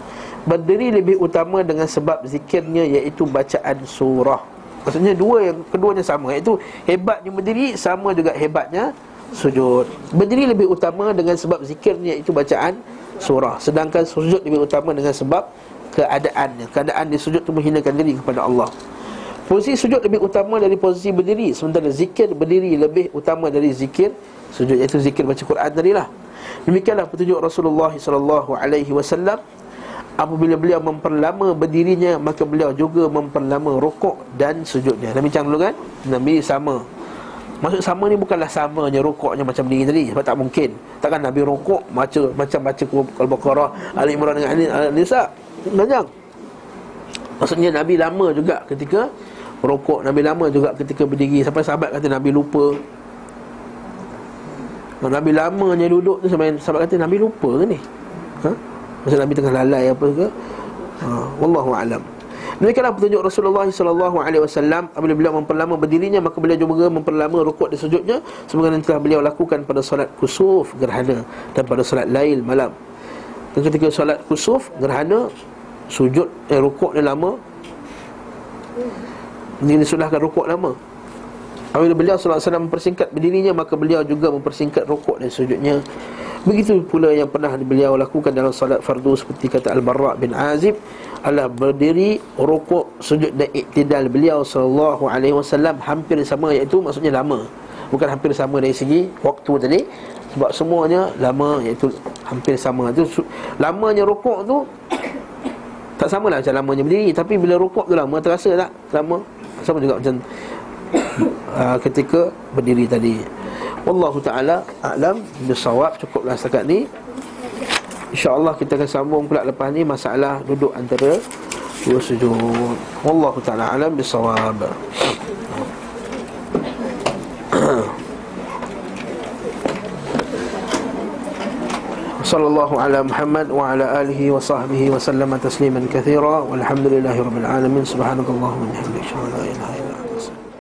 Berdiri lebih utama dengan sebab zikirnya Iaitu bacaan surah. Maksudnya dua yang keduanya sama. Iaitu hebatnya berdiri Sama juga hebatnya sujud. Berdiri lebih utama dengan sebab zikirnya itu bacaan surah. Sedangkan sujud lebih utama dengan sebab keadaannya Keadaan di sujud itu menghinakan diri kepada Allah. Posisi sujud lebih utama dari posisi berdiri. Sementara zikir berdiri lebih utama dari zikir sujud. Iaitu zikir baca Quran tadi lah Demikianlah petunjuk Rasulullah SAW Apabila beliau memperlama berdirinya Maka beliau juga memperlama rokok dan sujudnya. Nabi macam dulu kan? Nabi sama Maksud sama ni bukanlah samanya rokoknya macam ni tadi Sebab tak mungkin. Takkan Nabi rokok baca, macam baca Al-Baqarah Ali Imran dengan Ali Al-Nisa Banyak Maksudnya Nabi lama juga ketika Rokok Nabi lama juga ketika berdiri. Sampai sahabat kata Nabi lupa. Nabi lamanya duduk tu Sampai sahabat kata Nabi lupa ke ni? Ha? Maksud Nabi tengah lalai apa ke? Ha? Wallahu'alam Demikianlah petunjuk Rasulullah sallallahu alaihi wasallam. Apabila beliau memperlama berdirinya maka beliau juga memperlama rukuk dan sujudnya. Sebagaimana telah beliau lakukan pada solat kusuf gerhana dan pada solat lail malam. Dan ketika solat kusuf gerhana sujud eh rukuk dia lama. Ini disulahkan rukuk lama. Apabila beliau SAW mempersingkat berdirinya Maka beliau juga mempersingkat rukuk dan sujudnya. Begitu pula yang pernah beliau lakukan dalam salat fardu Seperti kata Al-Barra' bin Azib Allah berdiri, rukuk, sujud dan iktidal beliau SAW Hampir sama iaitu maksudnya lama. Bukan hampir sama dari segi waktu tadi Sebab semuanya lama iaitu hampir sama. Itu Lamanya rukuk tu Tak sama lah macam lamanya berdiri Tapi bila rukuk tu lama terasa tak lama? Sama juga macam uh, ketika berdiri tadi. Wallahu ta'ala a'lam Bisawab cukuplah setakat ni InsyaAllah kita akan sambung pula lepas ni Masalah duduk antara Dua sujud. Wallahu ta'ala alam bisawab Sallallahu ala Muhammad wa ala alihi wa sahbihi wa sallam tasliman kathira. Walhamdulillahi rabbil alamin. Subhanakallahu wa sallam Alhamdulillahi